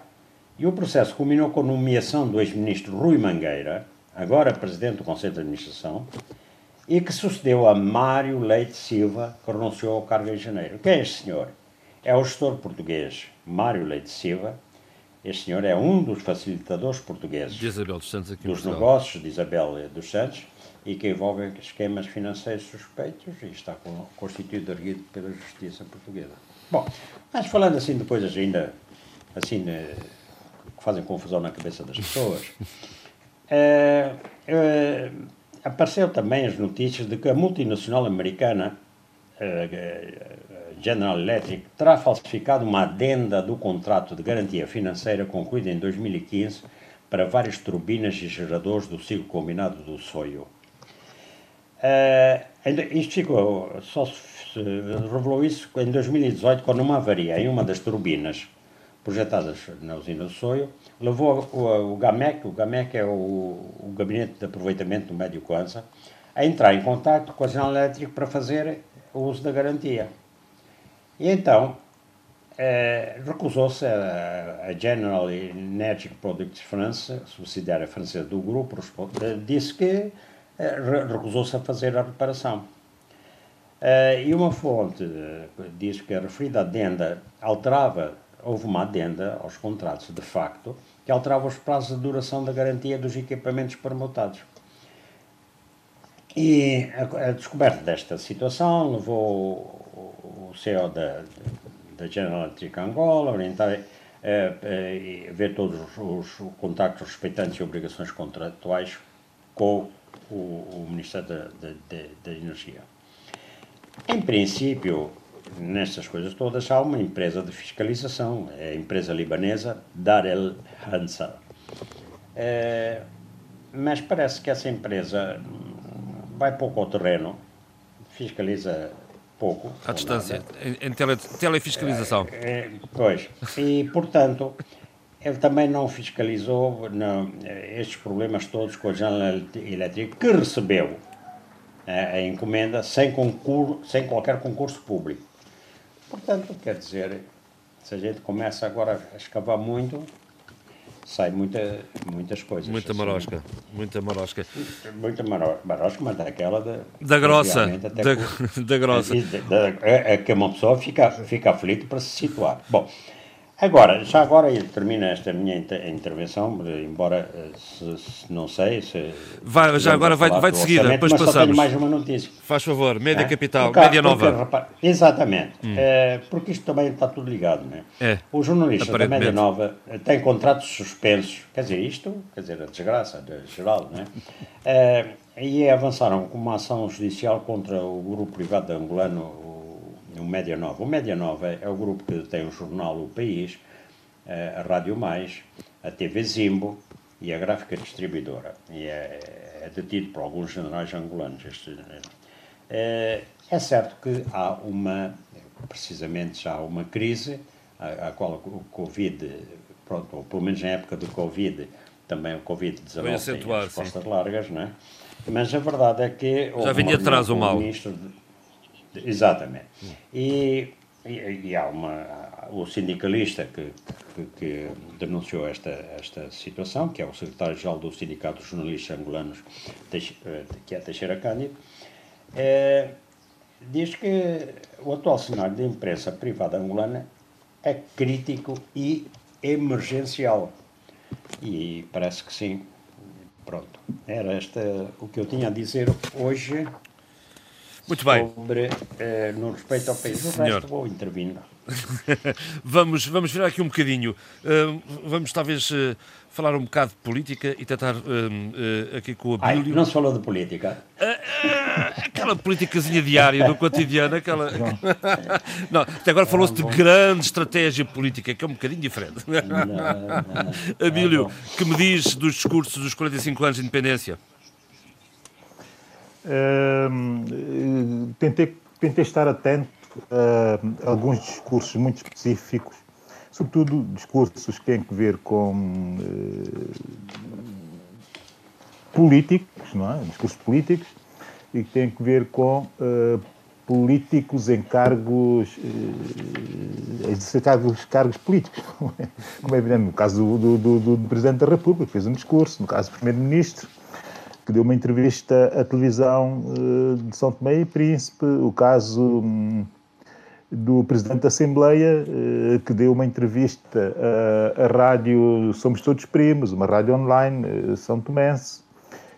e o processo culminou com a nomeação do ex-ministro Rui Mangueira, agora presidente do Conselho de Administração, e que sucedeu a Mário Leite Silva, que renunciou ao cargo em janeiro. Quem é este senhor? É o gestor português Mário Leite Silva. Este senhor é um dos facilitadores portugueses de dos, negócios de Isabel dos Santos e que envolve esquemas financeiros suspeitos e está constituído erguido pela justiça portuguesa. Bom, mas falando assim depois ainda, assim, né, que fazem confusão na cabeça das pessoas, é, é, apareceu também as notícias de que a multinacional americana General Electric terá falsificado uma adenda do contrato de garantia financeira concluído em 2015 para várias turbinas e geradores do ciclo combinado do Soio. Uh, isto ficou, só se revelou isso em 2018, quando uma avaria em uma das turbinas projetadas na usina do Soio levou o, o GAMEC, o GAMEC é o, o Gabinete de Aproveitamento do Médio Coança, a entrar em contato com a General Electric para fazer o uso da garantia. E então eh, recusou-se a, a, General Energy Products France, subsidiária francesa do grupo, disse que eh, recusou-se a fazer a reparação. Uh, e uma fonte uh, diz que a referida adenda alterava, houve uma adenda aos contratos, de facto, que alterava os prazos de duração da garantia dos equipamentos permutados. E a, descoberta desta situação levou o, CEO da, da General Electric Angola a orientar ver todos os, os contactos respeitantes e obrigações contratuais com o, o Ministério da, da, da, Energia. Em princípio, nestas coisas todas, há uma empresa de fiscalização, é a empresa libanesa Dar El Hansal. É, mas parece que essa empresa vai pouco ao terreno, fiscaliza pouco. À distância, em, em tele, telefiscalização. É, é, pois, e portanto ele também não fiscalizou não, estes problemas todos com a General Electric, que recebeu a, eh, a encomenda sem, concurso, sem qualquer concurso público. Portanto, quer dizer, se a gente começa agora a escavar muito, sai muita, muitas coisas. Muita assim, marosca, muita marosca. Muita marosca, mas daquela da... Da grossa, da, da grossa. É, é que uma pessoa fica, fica aflito para se situar. Bom, Agora, já agora termina esta minha intervenção, embora eh, se, se, não sei se. Vai, já agora vai, vai de seguida, depois mas passamos. mais uma notícia. Faz favor, Média é? Capital, Média Nova. Porque, exatamente, hum. é, porque isto também está tudo ligado, não é? é o jornalista da Média Nova tem contratos suspensos, quer dizer, isto, quer dizer, a desgraça de geral, não é? é e avançaram com uma ação judicial contra o grupo privado angolano, o Média Nova. O Média Nova é o grupo que tem o jornal O País, eh, a Rádio Mais, a TV Zimbo e a Gráfica Distribuidora. E é, é detido por alguns generais angolanos. Este, é, é certo que há uma, precisamente já há uma crise, a, a qual o Covid, pronto, ou pelo menos na época do Covid, também o Covid-19 tem respostas sim. largas, não é? Mas a verdade é que... Já vinha atrás o mal. Ministro de, Exatamente. E, e, e, há uma, o sindicalista que, que, que, denunciou esta, esta situação, que é o secretário-geral do Sindicato dos Jornalistas Angolanos, eh, que é Teixeira Cândido, é, diz que o atual cenário da imprensa privada angolana é crítico e emergencial. E parece que sim. Pronto. Era esta o que eu tinha a dizer hoje. Muito bem. Sobre, eh, no respeito ao país. O Senhor. resto vou intervindo. vamos, vamos virar aqui um bocadinho. Uh, vamos talvez uh, falar um bocado de política e tentar uh, aqui com a Bíblia. Não se falou de política. aquela políticazinha diária do cotidiano, aquela. não, até agora falou-se de grande estratégia política, que é um bocadinho diferente. Abílio, que me diz dos discursos dos 45 anos de independência? Tentei, tentei estar atento a alguns discursos muito específicos, sobretudo discursos que têm a ver com uh, políticos, não é? discursos políticos, e que têm a ver com uh, políticos em cargos, eh, cargos, cargos políticos, como é evidente, no caso do, do, do, do Presidente da República, fez um discurso, no caso do Primeiro-Ministro, que deu uma entrevista à televisão eh, de São Tomé e Príncipe, o caso hum, do Presidente da Assembleia, eh, que deu uma entrevista à, rádio Somos Todos Primos, uma rádio online, eh, São Tomense,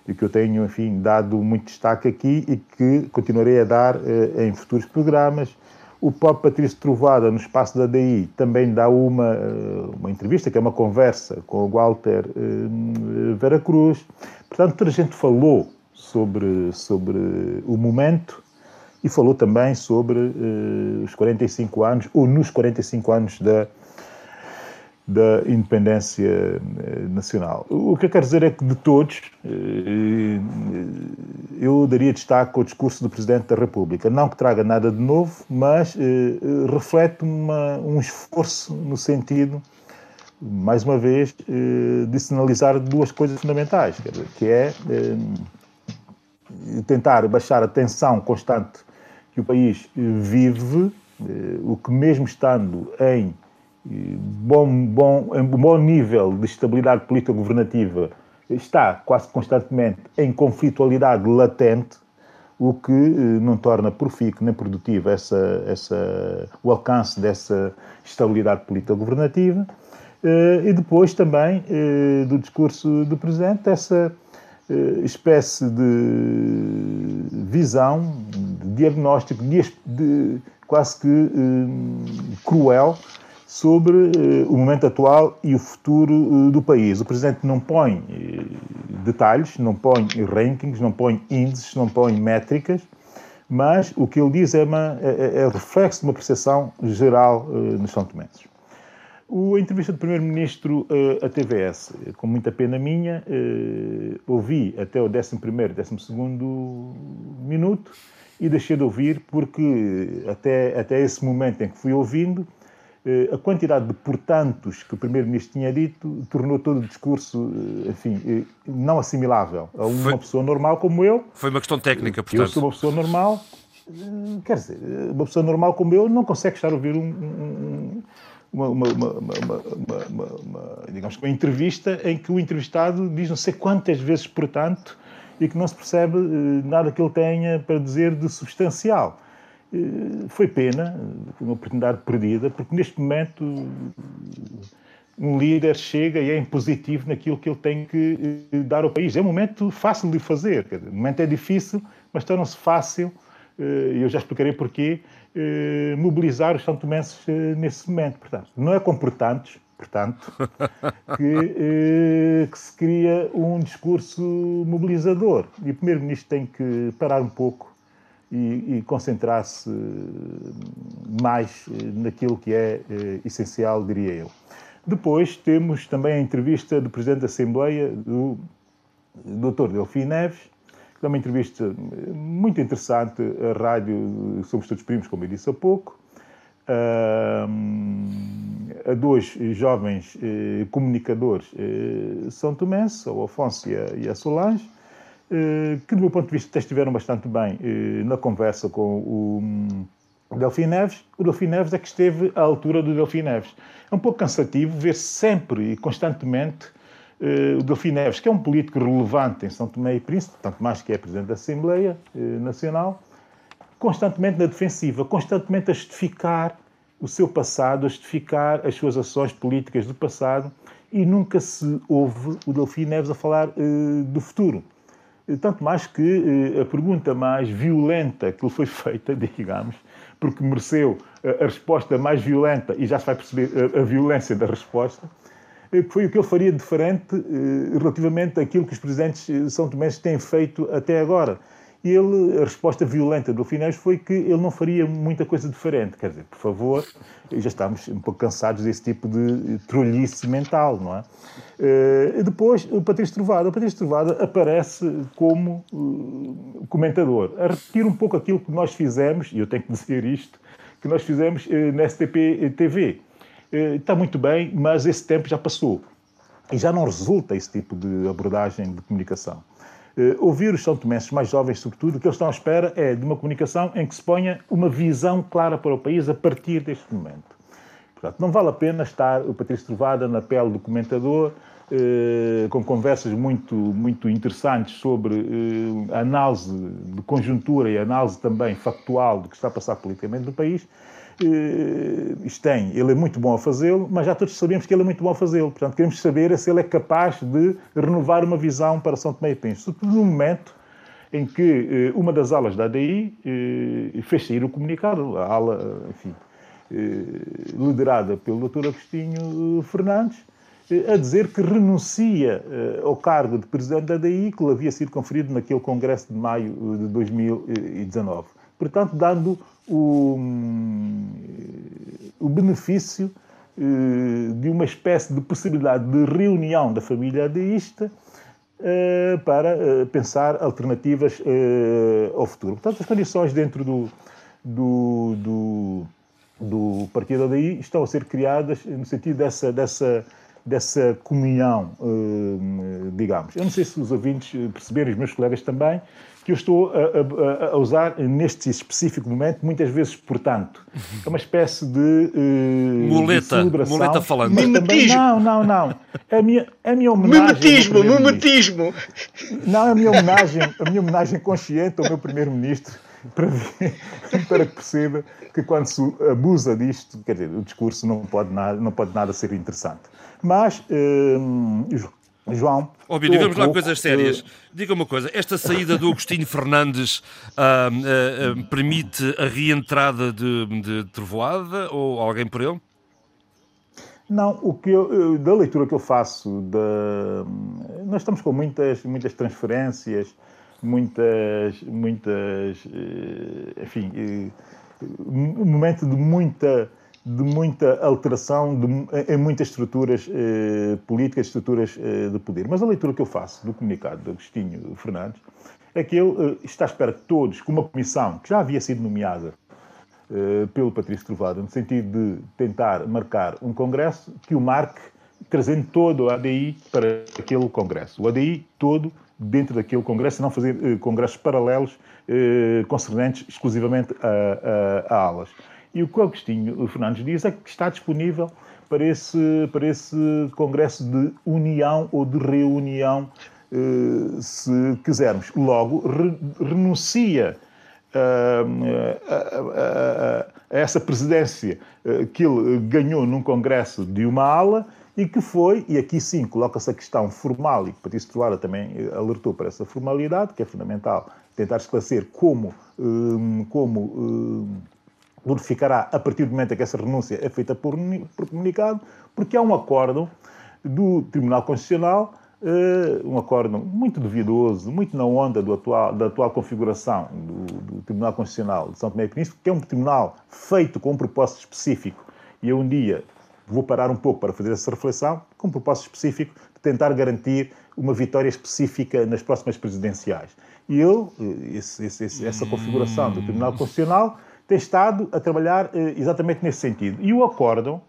e que eu tenho, enfim, dado muito destaque aqui e que continuarei a dar em futuros programas. O próprio Patrício Trovada, no espaço da DI, também dá uma, uma entrevista, que é uma conversa com o Walter eh, Veracruz. Portanto, toda a gente falou sobre, sobre o momento e falou também sobre uh, os 45 anos, ou nos 45 anos da, da independência eh, nacional. O que eu quero dizer é que, de todos, uh, eu daria destaque ao discurso do Presidente da República. Não que traga nada de novo, mas reflete uma, um esforço no sentido, mais uma vez, de sinalizar duas coisas fundamentais, que é tentar baixar a tensão constante que o país vive, eh, o que mesmo estando em eh, bom, bom, bom nível de estabilidade política governativa, está quase constantemente em conflitualidade latente, o que eh, não torna profícuo nem produtivo essa, essa, o alcance dessa estabilidade política governativa. E depois também do discurso do Presidente, essa eh, espécie de visão, de diagnóstico de, de, quase que eh, cruel sobre eh, o momento atual e o futuro do país. O Presidente não põe detalhes, não põe rankings, não põe índices, não põe métricas, mas o que ele diz é, uma, é, é reflexo de uma percepção geral nos São. A entrevista do Primeiro-Ministro uh, à TVS, com muita pena minha, uh, ouvi até o 11 12 minuto e deixei de ouvir porque até, até esse momento em que fui ouvindo, a quantidade de portantos que o Primeiro-Ministro tinha dito tornou todo o discurso, enfim, não assimilável a uma foi, pessoa normal como eu. Foi uma questão técnica, portanto. Eu sou uma pessoa normal, quer dizer, uma pessoa normal como eu não consegue estar a ouvir um, um uma, uma, uma, digamos, uma entrevista em que o entrevistado diz não sei quantas vezes, portanto, e que não se percebe eh, nada que ele tenha para dizer de substancial. Eh, foi pena, uma oportunidade perdida, porque neste momento um líder chega e é impositivo naquilo que ele tem que eh, dar ao país. É um momento fácil de fazer, o momento é difícil, mas torna-se fácil, e eu já explicarei porquê, eh, mobilizar os santomenses eh, nesse momento. Portanto, não é com portantos, portanto, que, eh, que, se cria um discurso mobilizador. E o Primeiro-Ministro tem que parar um pouco e, e concentrar-se mais naquilo que é essencial, diria eu. Depois temos também a entrevista do Presidente da Assembleia, do Dr. Delfim Neves, é uma entrevista muito interessante à rádio Somos Todos Primos, como eu disse há pouco, a dois jovens eh, comunicadores eh, são tomenses, o Afonso e a Solange, eh, que, do meu ponto de vista, estiveram bastante bem na conversa com o Delfim Neves. O Delfim Neves é que esteve à altura do Delfim Neves. É um pouco cansativo ver sempre e constantemente Uh, o Delfim Neves, que é um político relevante em São Tomé e Príncipe, tanto mais que é Presidente da Assembleia Nacional, constantemente na defensiva, constantemente a justificar o seu passado, a justificar as suas ações políticas do passado e nunca se ouve o Delfim Neves a falar do futuro. Tanto mais que a pergunta mais violenta que lhe foi feita, digamos, porque mereceu a resposta mais violenta, e já se vai perceber a, a violência da resposta, eh, foi o que ele faria diferente eh, relativamente àquilo que os presidentes de São Tomé têm feito até agora. Ele, a resposta violenta do Finés foi que ele não faria muita coisa diferente. Quer dizer, por favor, já estamos um pouco cansados desse tipo de trolhice mental, não é? E depois, o Patrício Trovada. O Patrício Trovada aparece como comentador, a repetir um pouco aquilo que nós fizemos, e eu tenho que dizer isto, que nós fizemos na STP TV está muito bem, mas esse tempo já passou. E já não resulta esse tipo de abordagem de comunicação. Uh, ouvir os são tomenses mais jovens, sobretudo, o que eles estão à espera é de uma comunicação em que se ponha uma visão clara para o país a partir deste momento. Portanto, não vale a pena estar o Patrício Trovada na pele do comentador, eh, com conversas muito, muito interessantes sobre eh, análise de conjuntura e análise também factual do que está a passar politicamente no país. Eh, isto tem, ele é muito bom a fazê-lo, mas já todos sabemos que ele é muito bom a fazê-lo. Portanto, queremos saber se ele é capaz de renovar uma visão para São Tomé e Príncipe, sobretudo no momento em que uma das alas da ADI fez sair o comunicado, a ala, enfim, liderada pelo Dr. Agostinho Fernandes, a dizer que renuncia uh, ao cargo de presidente da DI que lhe havia sido conferido naquele congresso de maio eh, de 2019. Portanto, dando o, um, o benefício uh, de uma espécie de possibilidade de reunião da família adeísta uh, para pensar alternativas ao futuro. Portanto, as condições dentro do, do, do, do Partido ADI estão a ser criadas no sentido dessa, dessa dessa comunhão, eh, digamos. Eu não sei se os ouvintes perceberam, os meus colegas também, que eu estou a, a, a, usar neste específico momento, muitas vezes, portanto. É uma espécie de. Uh, muleta, de muleta falando. Também, não, não, não. A minha, a minha homenagem. Mimetismo, mimetismo. Não, a minha homenagem, a minha homenagem consciente ao meu primeiro-ministro para, ver, para que perceba que quando se abusa disto, quer dizer, o discurso não pode nada, não pode nada ser interessante. Mas, uh, João. Ó, Bílio, vamos lá coisas sérias. Diga uma coisa: esta saída do Agostinho Fernandes uh, uh, permite a reentrada de, de Trovoada ou alguém por ele? Não, o que eu, da leitura que eu faço, da, nós estamos com muitas, muitas transferências, muitas, muitas, eh, enfim, eh, um momento de muita de muita alteração de, em muitas estruturas eh, políticas, estruturas eh, de poder. Mas a leitura que eu faço do comunicado de Agostinho Fernandes é que ele eh, está à espera que todos, com uma comissão que já havia sido nomeada eh, pelo Patrício Trovado, no sentido de tentar marcar um congresso, que o marque trazendo todo o ADI para aquele congresso. O ADI todo dentro daquele congresso, não fazer eh, congressos paralelos eh, concernentes exclusivamente a, a, a alas. E o que o Agostinho Fernandes diz é que está disponível para esse, para esse congresso de união ou de reunião, eh, se quisermos. Logo, re, renuncia uh, a, a, a, essa presidência uh, que ele ganhou num congresso de uma ala e que foi, e aqui sim coloca-se a questão formal, e Patrício Troara também alertou para essa formalidade, que é fundamental tentar esclarecer como, como verificará a partir do momento em que essa renúncia é feita por, por comunicado, porque há um acórdão do Tribunal Constitucional, uh, um acórdão muito duvidoso, muito na onda do atual, da atual configuração do, do, Tribunal Constitucional de São Tomé e Príncipe, que é um tribunal feito com um propósito específico. E eu um dia vou parar um pouco para fazer essa reflexão, com um propósito específico de tentar garantir uma vitória específica nas próximas presidenciais. E eu, eh, esse, esse, essa configuração do Tribunal Constitucional tem estado a trabalhar eh, exatamente nesse sentido. E o acórdão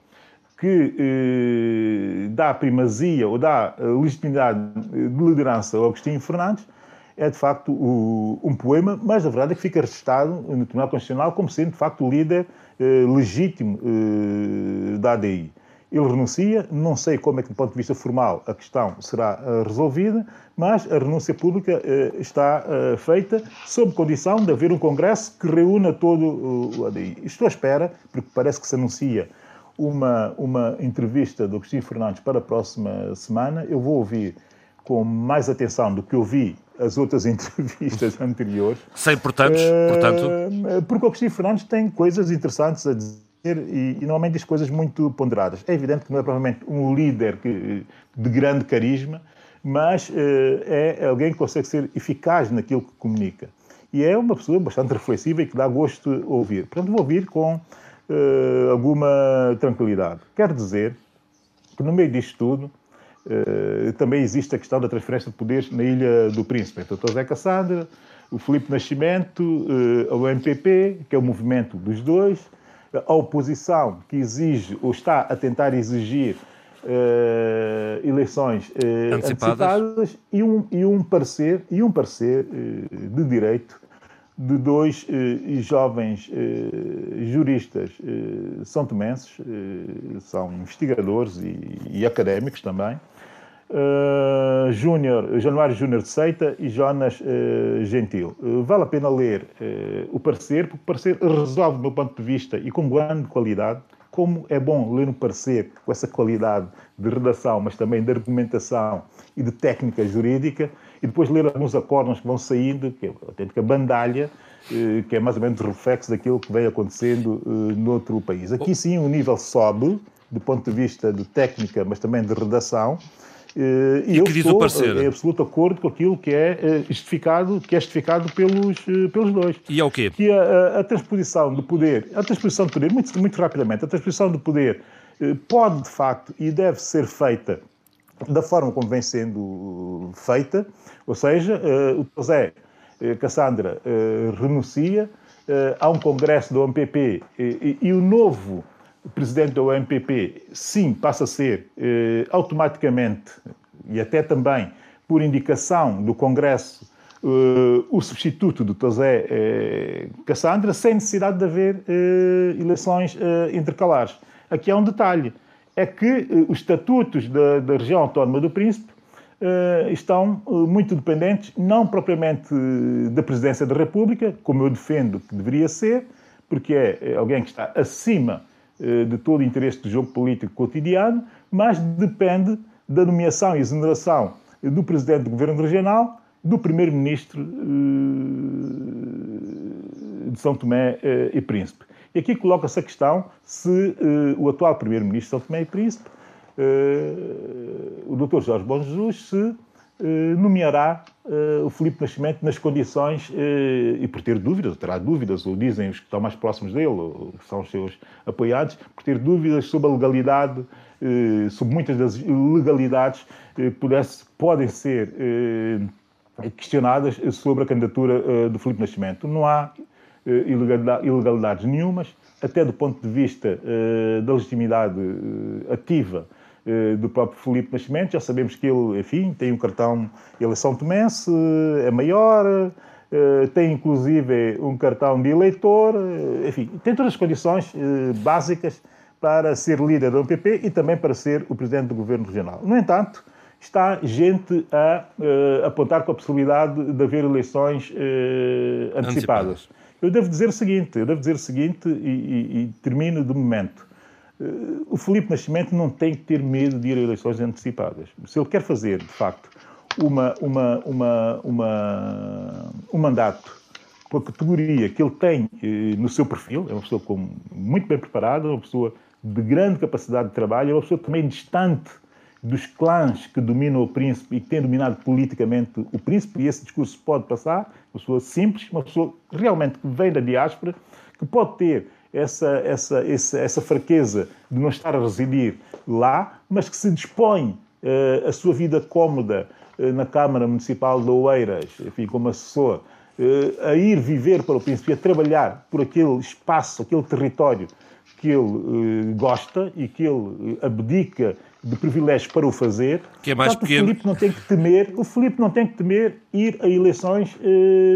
que eh, dá primazia ou dá eh, legitimidade de liderança ao Agostinho Fernandes é de facto um poema, mas a verdade é que fica registado no Tribunal Constitucional como sendo de facto o líder legítimo da ADI ele renuncia. Não sei como é que, do ponto de vista formal, a questão será uh, resolvida, mas a renúncia pública uh, está uh, feita sob condição de haver um Congresso que reúna todo o ADI. Estou à espera, porque parece que se anuncia uma, uma entrevista do Agostinho Fernandes para a próxima semana. Eu vou ouvir com mais atenção do que ouvi as outras entrevistas anteriores. Sei, portanto, portanto... Porque o Agostinho Fernandes tem coisas interessantes a dizer e, e, normalmente diz coisas muito ponderadas. É evidente que não é provavelmente um líder que, de grande carisma, mas uh, é alguém que consegue ser eficaz naquilo que comunica. E é uma pessoa bastante reflexiva e que dá gosto de ouvir. Portanto, vou ouvir com uh, alguma tranquilidade. Quero dizer que no meio disto tudo uh, também existe a questão da transferência de poderes na Ilha do Príncipe. Então. Zé Cassandra, o Filipe Nascimento, o MPP, que é o movimento dos dois, a oposição que exige ou está a tentar exigir uh, eleições uh, antecipadas. antecipadas, e um, e um parecer, e um parecer uh, de direito de dois jovens juristas são tomenses, são investigadores e, e académicos também, uh, Júnior, Januário Júnior de Seita e Jonas uh, Gentil. Uh, vale a pena ler o parecer, porque o parecer resolve, do meu ponto de vista, e com grande qualidade, como é bom ler um parecer com essa qualidade de redação, mas também de argumentação e de técnica jurídica, e depois ler alguns acordos que vão saindo, que é a autêntica bandalha, que é mais ou menos reflexo daquilo que vem acontecendo no outro país. Aqui sim o nível sobe, do ponto de vista de técnica, mas também de redação, Uh, e, e eu que diz estou o parecer? em absoluto acordo com aquilo que é uh, justificado, que é justificado pelos, pelos dois. E é o quê? Que a, a, transposição do poder, a transposição do poder, muito, muito rapidamente, a transposição do poder pode, de facto, e deve ser feita da forma como vem sendo feita, ou seja, o José Cassandra renuncia, há um congresso do MPP e, e o novo presidente da OMPP, sim, passa a ser eh, automaticamente, e até também por indicação do Congresso, eh, o substituto do Tosé eh, Cassandra, sem necessidade de haver eh, eleições eh, intercalares. Aqui há um detalhe: é que eh, os estatutos da, da, região autónoma do Príncipe estão muito dependentes, não propriamente da presidência da República, como eu defendo que deveria ser, porque é alguém que está acima de todo o interesse do jogo político cotidiano, mas depende da nomeação e exoneração do Presidente do Governo Regional, do Primeiro-Ministro eh, de São Tomé eh, e Príncipe. E aqui coloca-se a questão se o atual Primeiro-Ministro de São Tomé e Príncipe, o Dr. Jorge Bom Jesus, se eh, nomeará uh, o Filipe Nascimento nas condições, uh, e por ter dúvidas, terá dúvidas, ou dizem os que estão mais próximos dele, ou que são os seus apoiados, por ter dúvidas sobre a legalidade, sobre muitas das ilegalidades que podem ser questionadas sobre a candidatura do Filipe Nascimento. Não há ilegalidades nenhumas, até do ponto de vista da legitimidade ativa eh, do próprio Felipe Nascimento. Já sabemos que ele, enfim, tem um cartão eleição tomense, é maior, eh, tem inclusive um cartão de eleitor, eh, enfim, tem todas as condições básicas para ser líder do MPP e também para ser o presidente do governo regional. No entanto, está gente a apontar com a possibilidade de haver eleições antecipadas. antecipadas. Eu devo dizer o seguinte, eu devo dizer o seguinte e, e, e termino de momento o Felipe Nascimento não tem que ter medo de ir a eleições antecipadas. Se ele quer fazer, de facto, uma, uma, uma, uma, um mandato com a categoria que ele tem eh, no seu perfil, é uma pessoa com, muito bem preparada, uma pessoa de grande capacidade de trabalho, é uma pessoa também distante dos clãs que dominam o príncipe e que têm dominado politicamente o príncipe, e esse discurso pode passar, uma pessoa simples, uma pessoa realmente que vem da diáspora, que pode ter essa, essa, essa, essa fraqueza de não estar a residir lá, mas que se dispõe uh, a sua vida cómoda uh, na Câmara Municipal de Oeiras, enfim, como assessor, uh, a ir viver para o Príncipe, a trabalhar por aquele espaço, aquele território que ele gosta e que ele abdica de privilégios para o fazer. Que é mais Portanto, pequeno. O Filipe não tem que temer, o Filipe não tem que temer ir a eleições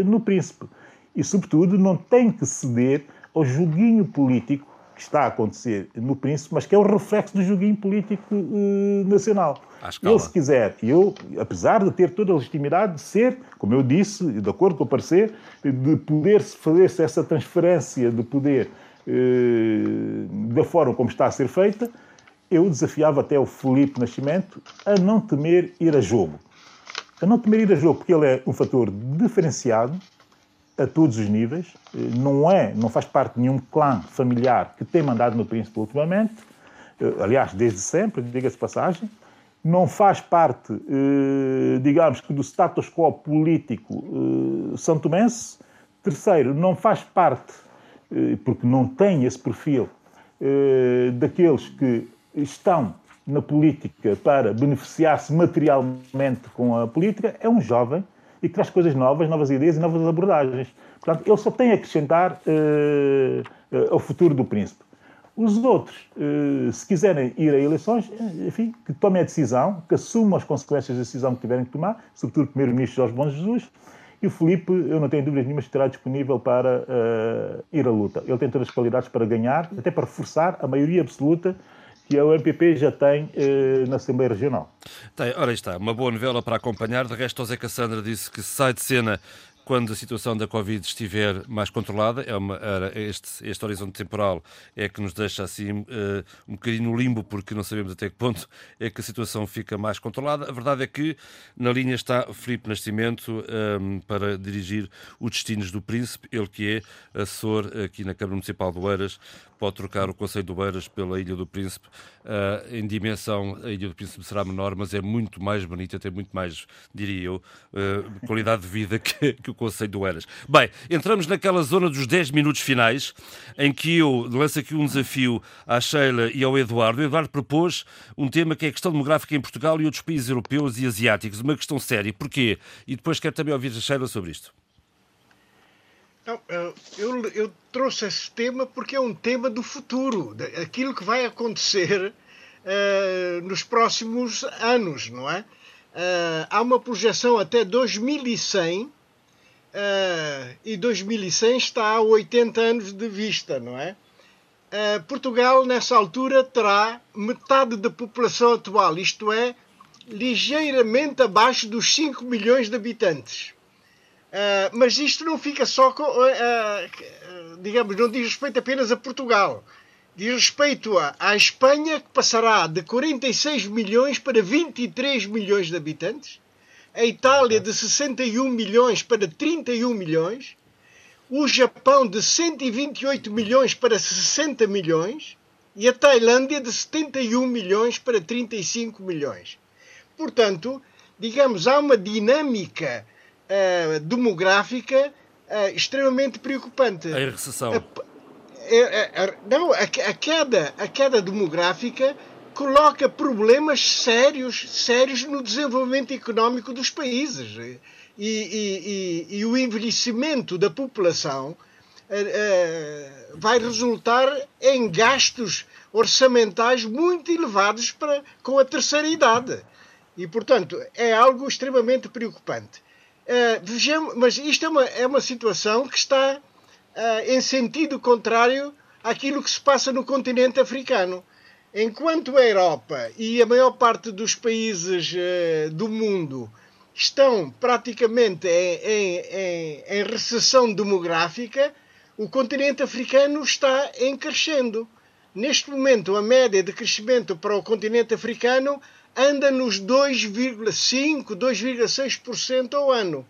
no Príncipe. E, sobretudo, não tem que ceder ao joguinho político que está a acontecer no Príncipe, mas que é o reflexo do joguinho político uh, nacional. Ele, se quiser, eu, apesar de ter toda a legitimidade de ser, como eu disse, de acordo com o parecer, de poder fazer-se essa transferência de poder uh, da forma como está a ser feita, eu desafiava até o Felipe Nascimento a não temer ir a jogo. A não temer ir a jogo, porque ele é um fator diferenciado, a todos os níveis, eh, não é, não faz parte de nenhum clã familiar que tem mandado no príncipe ultimamente, eh, aliás, desde sempre, diga-se passagem, não faz parte, eh, digamos que, do status quo político santomense. Terceiro, não faz parte, porque não tem esse perfil, daqueles que estão na política para beneficiar-se materialmente com a política, é um jovem e que traz coisas novas, novas ideias e novas abordagens. Portanto, ele só tem a acrescentar uh, ao futuro do príncipe. Os outros, se quiserem ir a eleições, enfim, que tomem a decisão, que assumam as consequências da decisão que tiverem que tomar, sobretudo o Primeiro-Ministro Jorge Bom Jesus, e o Felipe, eu não tenho dúvidas nenhuma, estará disponível para uh, ir à luta. Ele tem todas as qualidades para ganhar, até para reforçar a maioria absoluta que a UMPP já tem uh, na Assembleia Regional. Tem, ora está, uma boa novela para acompanhar. De resto, José Cassandra disse que sai de cena quando a situação da Covid estiver mais controlada, é uma, este, este horizonte temporal é que nos deixa assim uh, um bocadinho no limbo, porque não sabemos até que ponto é que a situação fica mais controlada. A verdade é que na linha está Filipe Nascimento um, ehm, para dirigir os destinos do Príncipe, ele que é assessor aqui na Câmara Municipal do Eiras, pode trocar o Conselho do Eiras pela Ilha do Príncipe. Uh, em dimensão, a Ilha do Príncipe será menor, mas é muito mais bonita, tem muito mais, diria eu, uh, qualidade de vida que, que o Conselho do Eiras. Bem, entramos naquela zona dos 10 minutos finais, em que eu lanço aqui um desafio à Sheila e ao Eduardo. O Eduardo propôs um tema que é a questão demográfica em Portugal e outros países europeus e asiáticos. Uma questão séria. Porquê? E depois quero também ouvir a Sheila sobre isto. Não, eu, eu, trouxe esse tema porque é um tema do futuro, aquilo que vai acontecer uh, nos próximos anos, não é? Uh, há uma projeção até 2100 uh, e 2100 está a 80 anos de vista, não é? Uh, Portugal, nessa altura, terá metade da população atual, isto é, ligeiramente abaixo dos 5 milhões de habitantes. Uh, mas isto não fica só com, uh, digamos, não diz respeito apenas a Portugal. Diz respeito à, à Espanha, que passará de 46 milhões para 23 milhões de habitantes. A Itália de 61 milhões para 31 milhões. O Japão de 128 milhões para 60 milhões. E a Tailândia de 71 milhões para 35 milhões. Portanto, digamos, há uma dinâmica uh, demográfica uh, extremamente preocupante. A recessão. A, a, a, não, a, queda, a queda demográfica coloca problemas sérios, sérios no desenvolvimento económico dos países. E, e, e, e o envelhecimento da população uh, uh, vai resultar em gastos orçamentais muito elevados para, com a terceira idade. E, portanto, é algo extremamente preocupante. Uh, vejamos, mas isto é uma, é uma situação que está em sentido contrário àquilo que se passa no continente africano. Enquanto a Europa e a maior parte dos países uh, do mundo estão praticamente em, em, em, em, recessão demográfica, o continente africano está em crescendo. Neste momento, a média de crescimento para o continente africano anda nos 2,5%, 2,6% ao ano.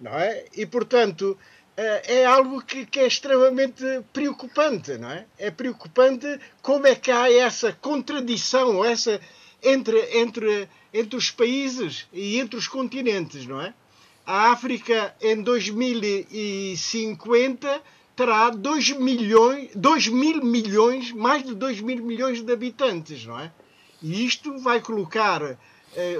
Não é? E, portanto, eh, é algo que, que, é extremamente preocupante, não é? É preocupante como é que há essa contradição essa entre, entre, entre os países e entre os continentes, não é? A África em 2050 terá 2 milhões, 2 mil milhões, mais de 2 mil milhões de habitantes, não é? E isto vai colocar eh,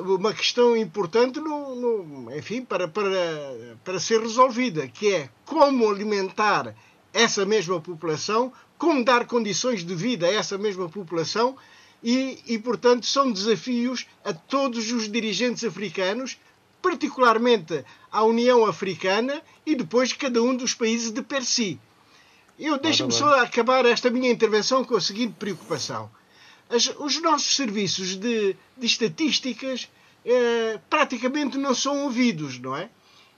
uma questão importante no, no, enfim, para, para, para ser resolvida, que é como alimentar essa mesma população, como dar condições de vida a essa mesma população e, e portanto, são desafios a todos os dirigentes africanos, particularmente à União Africana e depois cada um dos países de per si. Eu deixo-me só acabar esta minha intervenção com a seguinte preocupação. As, os nossos serviços de, de estatísticas eh, praticamente não são ouvidos, não é?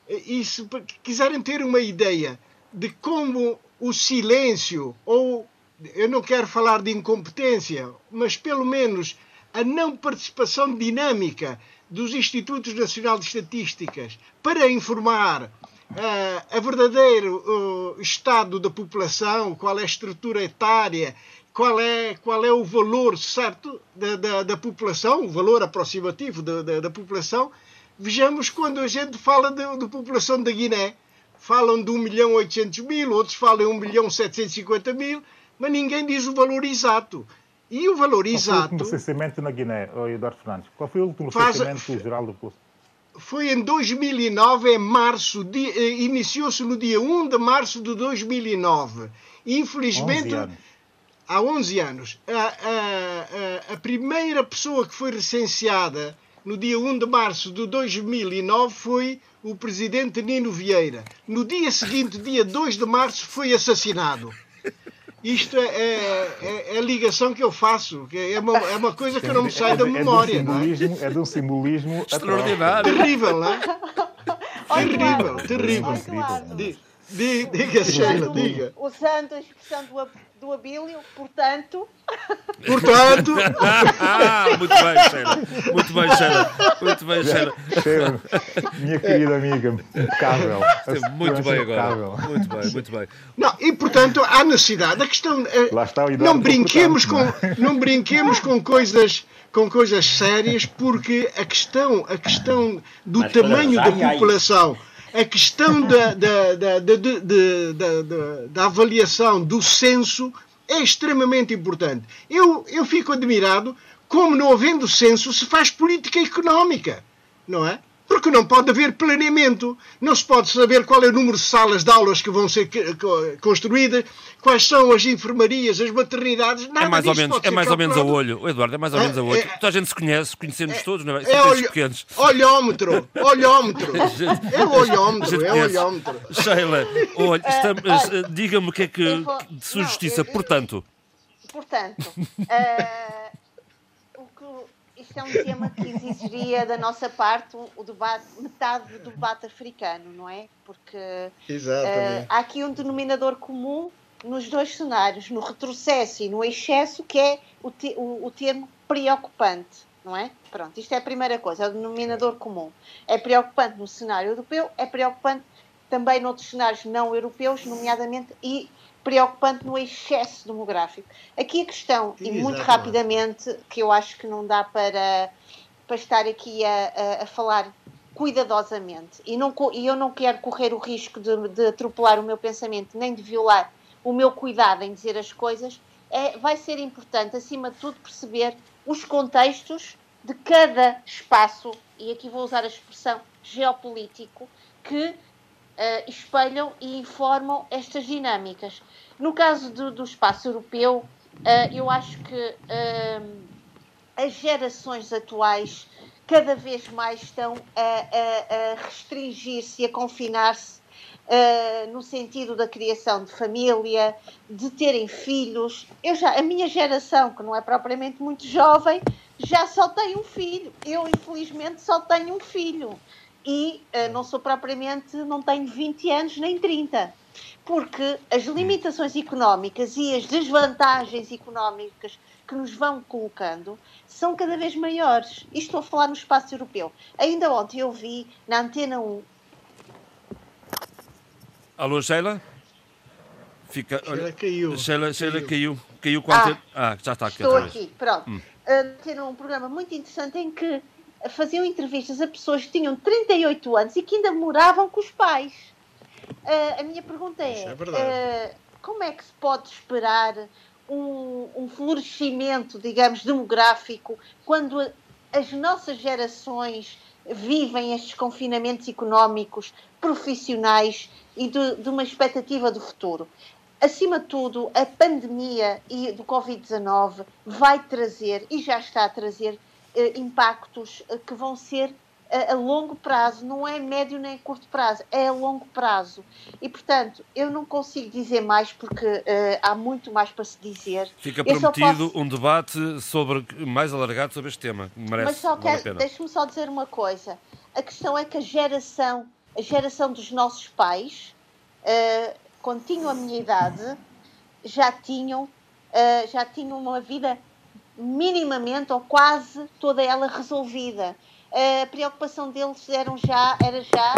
E se quiserem ter uma ideia de como o silêncio, ou eu não quero falar de incompetência, mas pelo menos a não participação dinâmica dos Institutos Nacional de Estatísticas para informar uh, a verdadeiro uh, estado da população, qual é a estrutura etária qual é, qual é o valor certo da, da, da população, o valor aproximativo da, da, da, população. Vejamos quando a gente fala da população da Guiné. Falam de 1 milhão 800 mil, outros falam 1 milhão 750 mil, mas ninguém diz o valor exato. E o valor Qual exato. Foi o último censamento na Guiné, Eduardo Fernandes? Qual foi o último faz, geral do posto? Foi em 2009, em março, eh, iniciou-se no dia 1 de março de 2009. Infelizmente, há 11 anos. A, a, a, primeira pessoa que foi recenseada no dia 1 de março de 2009 foi o presidente Nino Vieira. No dia seguinte, dia 2 de março, foi assassinado. Isto é, é, é, é, a ligação que eu faço, que é, uma, é uma coisa que eu não me sai da memória. É de um simbolismo, é? de um simbolismo extraordinário. Terrível, não é? terrível, terrível. Diga, Sheila, diga. Usando a expressão do do Abílio, portanto. Portanto! ah, muito bem, Sheila. Muito bem, Sheila. Muito bem, Sheila. Minha querida amiga, impecável. Muito bem agora. Muito bem, muito bem. Não, e portanto há necessidade. A questão. É, Lá está o não brinquemos com, não brinquemos com coisas com coisas sérias porque a questão, a questão do Mas, tamanho da população a questão da, da, da, da, avaliação do censo é extremamente importante. Eu, eu fico admirado como, não havendo censo, se faz política económica, não é? Porque não pode haver planeamento, não se pode saber qual é o número de salas de aulas que vão ser construídas, quais são as enfermarias, as maternidades, nada é mais ou menos, é mais ou menos a olho, Eduardo, é mais ou menos a olho. É, Toda a gente se conhece, conhecemos é, todos, não é? É olho, pequenos. olhómetro, olhómetro, é o olhómetro, é o olhómetro. Sheila, olha, uh, uh, diga-me o que é que vou, de sua não, justiça, eu, eu, portanto. Portanto, uh, isto é um tema que exigiria da nossa parte o debate, metade do debate africano, não é? Porque uh, há aqui um denominador comum nos dois cenários, no retrocesso e no excesso, que é o, te, o, o termo preocupante, não é? Pronto, isto é a primeira coisa, é o denominador comum. É preocupante no cenário europeu, é preocupante também noutros cenários não europeus, nomeadamente, e preocupante no excesso demográfico. Aqui a questão, e muito rapidamente, que eu acho que não dá para, para estar aqui a, a, a falar cuidadosamente, e, não, e eu não quero correr o risco de, de atropelar o meu pensamento, nem de violar o meu cuidado em dizer as coisas, é, vai ser importante, acima de tudo, perceber os contextos de cada espaço, e aqui vou usar a expressão geopolítico, que uh, espelham e informam estas dinâmicas. No caso do, do espaço europeu, uh, eu acho que uh, as gerações atuais cada vez mais estão a, a, a restringir-se e a confinar-se Uh, no sentido da criação de família, de terem filhos. Eu já, a minha geração, que não é propriamente muito jovem, já só tem um filho. Eu, infelizmente, só tenho um filho e uh, não sou propriamente, não tenho 20 anos nem 30. Porque as limitações económicas e as desvantagens económicas que nos vão colocando são cada vez maiores. E estou a falar no espaço europeu. Ainda ontem eu vi na Antena 1. Alô, Sheila? Fica, Sheila caiu. Sheila, Sheila caiu. Caiu com a ah, ah, já está aqui. Estou aqui, pronto. Hum. Uh, um programa muito interessante em que faziam entrevistas a pessoas que tinham 38 anos e que ainda moravam com os pais. Uh, a minha pergunta é, é uh, como é que se pode esperar um, um, florescimento, digamos, demográfico quando as nossas gerações vivem estes confinamentos económicos, profissionais e de, de uma expectativa do futuro? Acima de tudo, a pandemia e do Covid-19 vai trazer, e já está a trazer, impactos eh, que vão ser a, longo prazo, não é médio nem curto prazo, é a longo prazo. E, portanto, eu não consigo dizer mais porque uh, há muito mais para se dizer. Fica prometido posso... um debate sobre, mais alargado sobre este tema. Merece, Mas só quero, deixe-me só dizer uma coisa. A questão é que a geração, a geração dos nossos pais, uh, quando tinham a minha idade, já tinham, uh, já tinham uma vida minimamente ou quase toda ela resolvida. A preocupação deles eram já, era já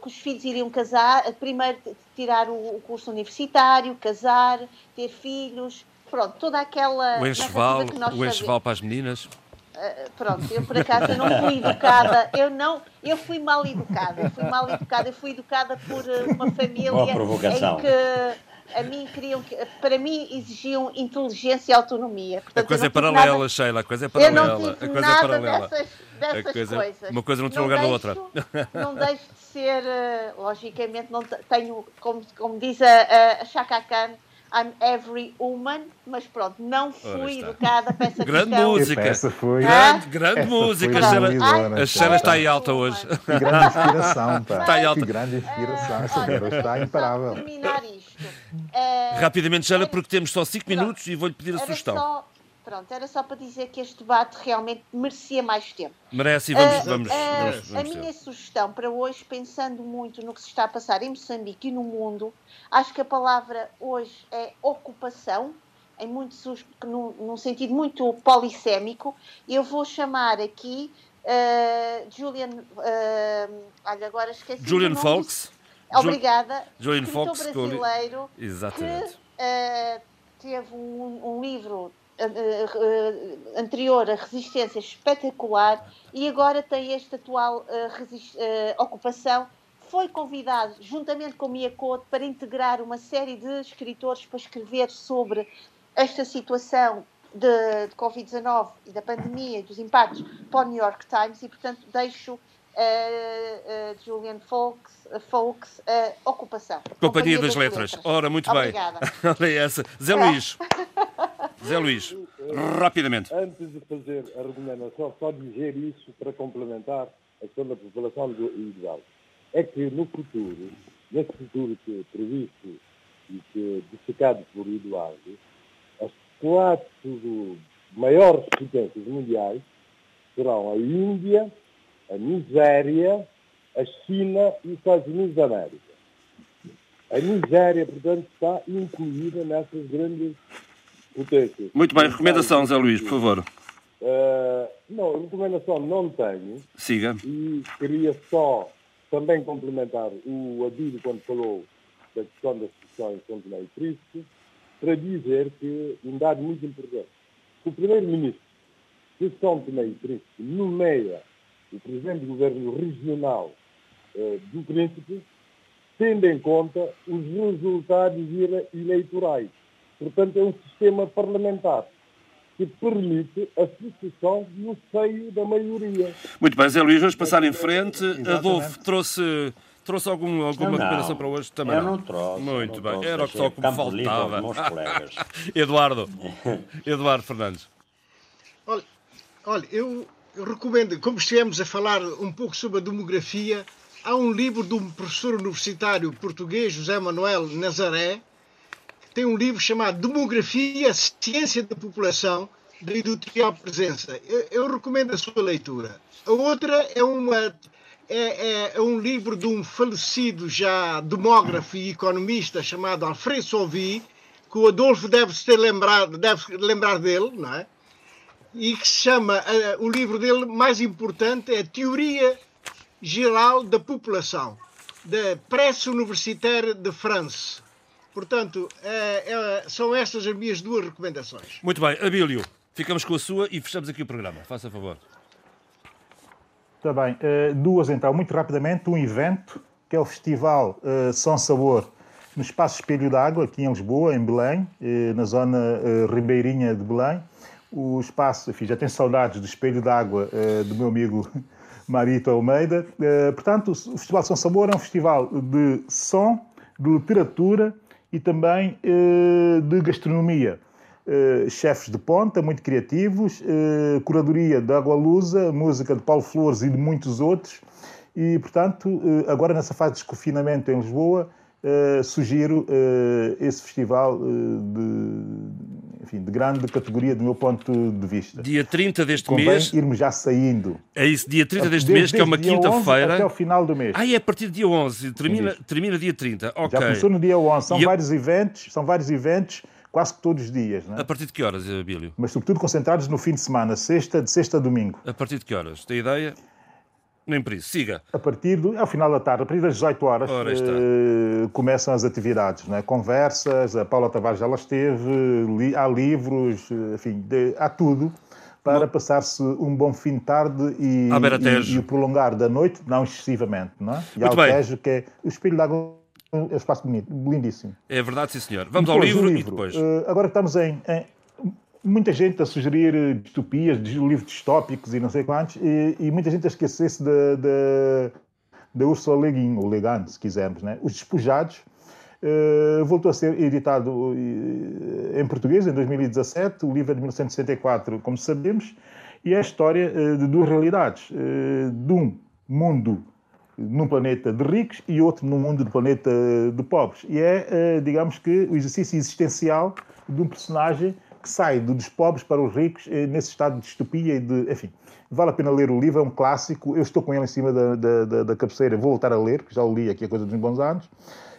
que os filhos iriam casar, primeiro tirar o curso universitário, casar, ter filhos, pronto, toda aquela. O enxoval, o enxoval para as meninas. Uh, pronto, eu por acaso eu não fui educada, eu não, eu fui mal educada, eu fui mal educada, eu fui educada por uma família em que a mim queriam que, para mim exigiam inteligência e autonomia. Portanto, a coisa é paralela, nada, Sheila, a coisa é paralela. Eu não tive a coisa é nada é paralela. dessas, dessas coisa, coisas. Uma coisa não tem lugar da outra. Não deixo de ser, uh, logicamente, não tenho, como, como diz a, a Chaka Khan, I'm Every Woman, mas pronto, não fui educada para essa grande questão. Música. Essa foi... Grande, grande essa música. A Xana está aí alta hoje. Que grande inspiração, pá. Está aí alta. Que grande inspiração. Essa garota está imparável. terminar isto. Uh, Rapidamente, Xana, porque temos só 5 minutos e vou-lhe pedir a sugestão. Só, pronto, era só para dizer que este debate realmente merecia mais tempo. Merece e vamos, Uh, vamos, uh, vamos, a vamos minha ter. sugestão para hoje, pensando muito no que se está a passar em Moçambique e no mundo, acho que a palavra hoje é ocupação, em muito, num, num sentido muito polissémico. Eu vou chamar aqui uh, Julian. olha, agora esqueci. Julian do- Obrigada. Julian li- brasileiro Exatamente. que teve um, um livro anterior a Resistência espetacular e agora tem esta atual eh, eh, ocupação. Foi convidado, juntamente com Mia Couto, para integrar uma série de escritores para escrever sobre esta situação de, de Covid-19 e da pandemia e dos impactos para o New York Times e, portanto, deixo eh, eh, Julian Fawkes eh, ocupação. Companhia das Letras. Ora, muito Obrigada. bem. Olha essa. Zé Luís. Zé Luís, rapidamente. Antes de fazer a recomendação, só dizer isso para complementar a questão da população do. É que no futuro, nesse futuro que é previsto e que é dissecado por Eduardo, as quatro maiores potências mundiais serão a Índia, a Nigéria, a China e os Estados Unidos da América. A Nigéria, portanto, está incluída nessas grandes potências. Muito bem, recomendação, Zé Luís, por favor. Uh, não, recomendação não tenho Siga. e queria só também complementar o Adílio quando falou da questão das São Tomé e Príncipe para dizer que um dado muito importante. O Primeiro-Ministro de São Tomé e Príncipe nomeia o Presidente do Governo Regional uh, do Príncipe tendo em conta os resultados ele- eleitorais. Portanto, é um sistema parlamentar que permite a sucessão no seio da maioria. Muito bem, Zé Luís, vamos passar em frente. Exatamente. Adolfo trouxe, trouxe algum, alguma Não, para hoje? Também Eu não trouxe. Muito não bem, trouxe, era o que só como faltava. Eduardo. Eduardo Fernandes. Olha, olha eu, eu recomendo, como estivemos a falar um pouco sobre a demografia, há um livro de um professor universitário português, José Manuel Nazaré, tem um livro chamado Demografia, Ciência da População, da editorial Presença. Eu, eu recomendo a sua leitura. A outra é uma é, é- é um livro de um falecido já demógrafo e economista chamado Alfredo Solvi, que o Adolfo deve ter lembrado, deve lembrar dele, não é? e que se chama, eh, o livro dele mais importante é Teoria Geral da População, da Presse Universitaire de France. Portanto, eh, eh, são estas as minhas duas recomendações. Muito bem, Abílio, ficamos com a sua e fechamos aqui o programa. Faça favor. Está bem. Eh, duas então, muito rapidamente. Um evento, que é o Festival Som Sabor, no Espaço Espelho d'Água, aqui em Lisboa, em Belém, na zona ribeirinha de Belém. O espaço, enfim, já tenho saudades do Espelho d'Água do meu amigo Marito Almeida. Portanto, o Festival Som Sabor é um festival de som, de literatura e também eh, de gastronomia. Eh, chefes de ponta, muito criativos, eh, curadoria da Água Lusa, música de Paulo Flores e de muitos outros. E, portanto, agora nessa fase de desconfinamento em Lisboa, sugiro esse festival de, enfim, de grande categoria do meu ponto de vista. Dia 30 deste Convém mês. irmos já saindo. É isso, dia 30 deste Desde- mês, que é uma desde dia 11 quinta-feira. Até o final do mês. Ah, é a partir do dia 11, termina, termina dia 30. Ok. Já começou no dia 11. São E eu- vários eventos, são vários eventos, quase que todos os dias, né? A partir de que horas, Abílio? mas sobretudo concentrados no fim de semana, sexta, de sexta a domingo. A partir de que horas? Tem ideia? Nem por isso. Siga. A partir do, ao final da tarde, a partir das 18 horas, eh, começam as atividades, né? conversas, a Paula Tavares já lá esteve, li- há livros, eh, enfim, de- há tudo para passar-se um bom fim de tarde e, e, e o prolongar da noite, não excessivamente, não é? E Muito ao bem. Tejo, que é o espelho de água, é um espaço bonito, lindíssimo. É verdade, sim, senhor. Vamos ao Depois, livro, o e depois. Eh, agora que estamos em, em- Muita gente a sugerir eh, distopias, livros distópicos e não sei quantos, e, e muita gente a esquecer-se da, Ursula Le Guin, ou Le Guin, se quisermos. Né? Os Despojados Uh, voltou a ser editado uh, em português em 2017, o livro é de 1964, como sabemos, e é a história de duas realidades, de um mundo num planeta de ricos e outro num mundo de planeta de pobres. E é, digamos que, o exercício existencial de um personagem que sai dos pobres para os ricos nesse estado de distopia e de. Enfim, vale a pena ler o livro, é um clássico. Eu estou com ele em cima da, da, da, da cabeceira, vou voltar a ler, porque já o li aqui a coisa dos bons anos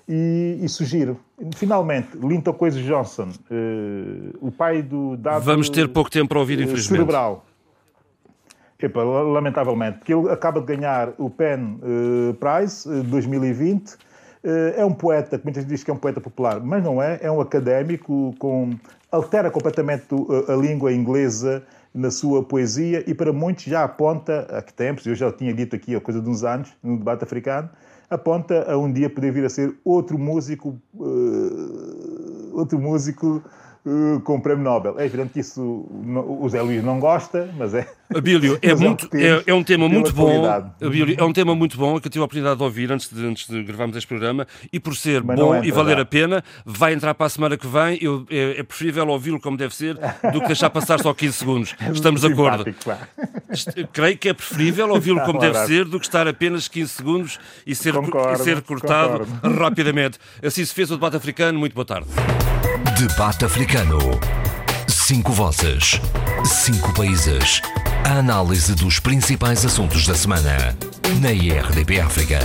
e, e sugiro. Finalmente, Linton Coisa Johnson, uh, o pai do dado. Vamos ter pouco tempo para ouvir, infelizmente. Cerebral. Epa, lamentavelmente, porque ele acaba de ganhar o PEN uh, Prize uh, 2020. Uh, é um poeta, que muitas vezes diz que é um poeta popular, mas não é. É um académico com altera completamente a, a língua inglesa na sua poesia e para muitos já aponta, há que tempos, eu já tinha dito aqui a coisa de uns anos, no debate africano, aponta a um dia poder vir a ser outro músico, uh, outro músico uh, com o Prémio Nobel. É evidente que isso o Zé Luís não gosta, mas é. Abílio, é, muito, é, é, um tema muito bom. Abílio, é um tema muito bom que eu tive a oportunidade de ouvir antes de, antes de gravarmos este programa e por ser mas bom e valer a pena, vai entrar para a semana que vem. Eu, é, é preferível ouvi-lo como deve ser do que deixar passar só 15 segundos. É Estamos de acordo. Creio que é preferível ouvi-lo como deve ser do que estar apenas 15 segundos e ser, concordo, e ser cortado concordo. rapidamente. Assim se fez o debate africano. Muito boa tarde. Debate africano. Cinco vozes. Cinco países. A análise dos principais assuntos da semana. Na IRDP África.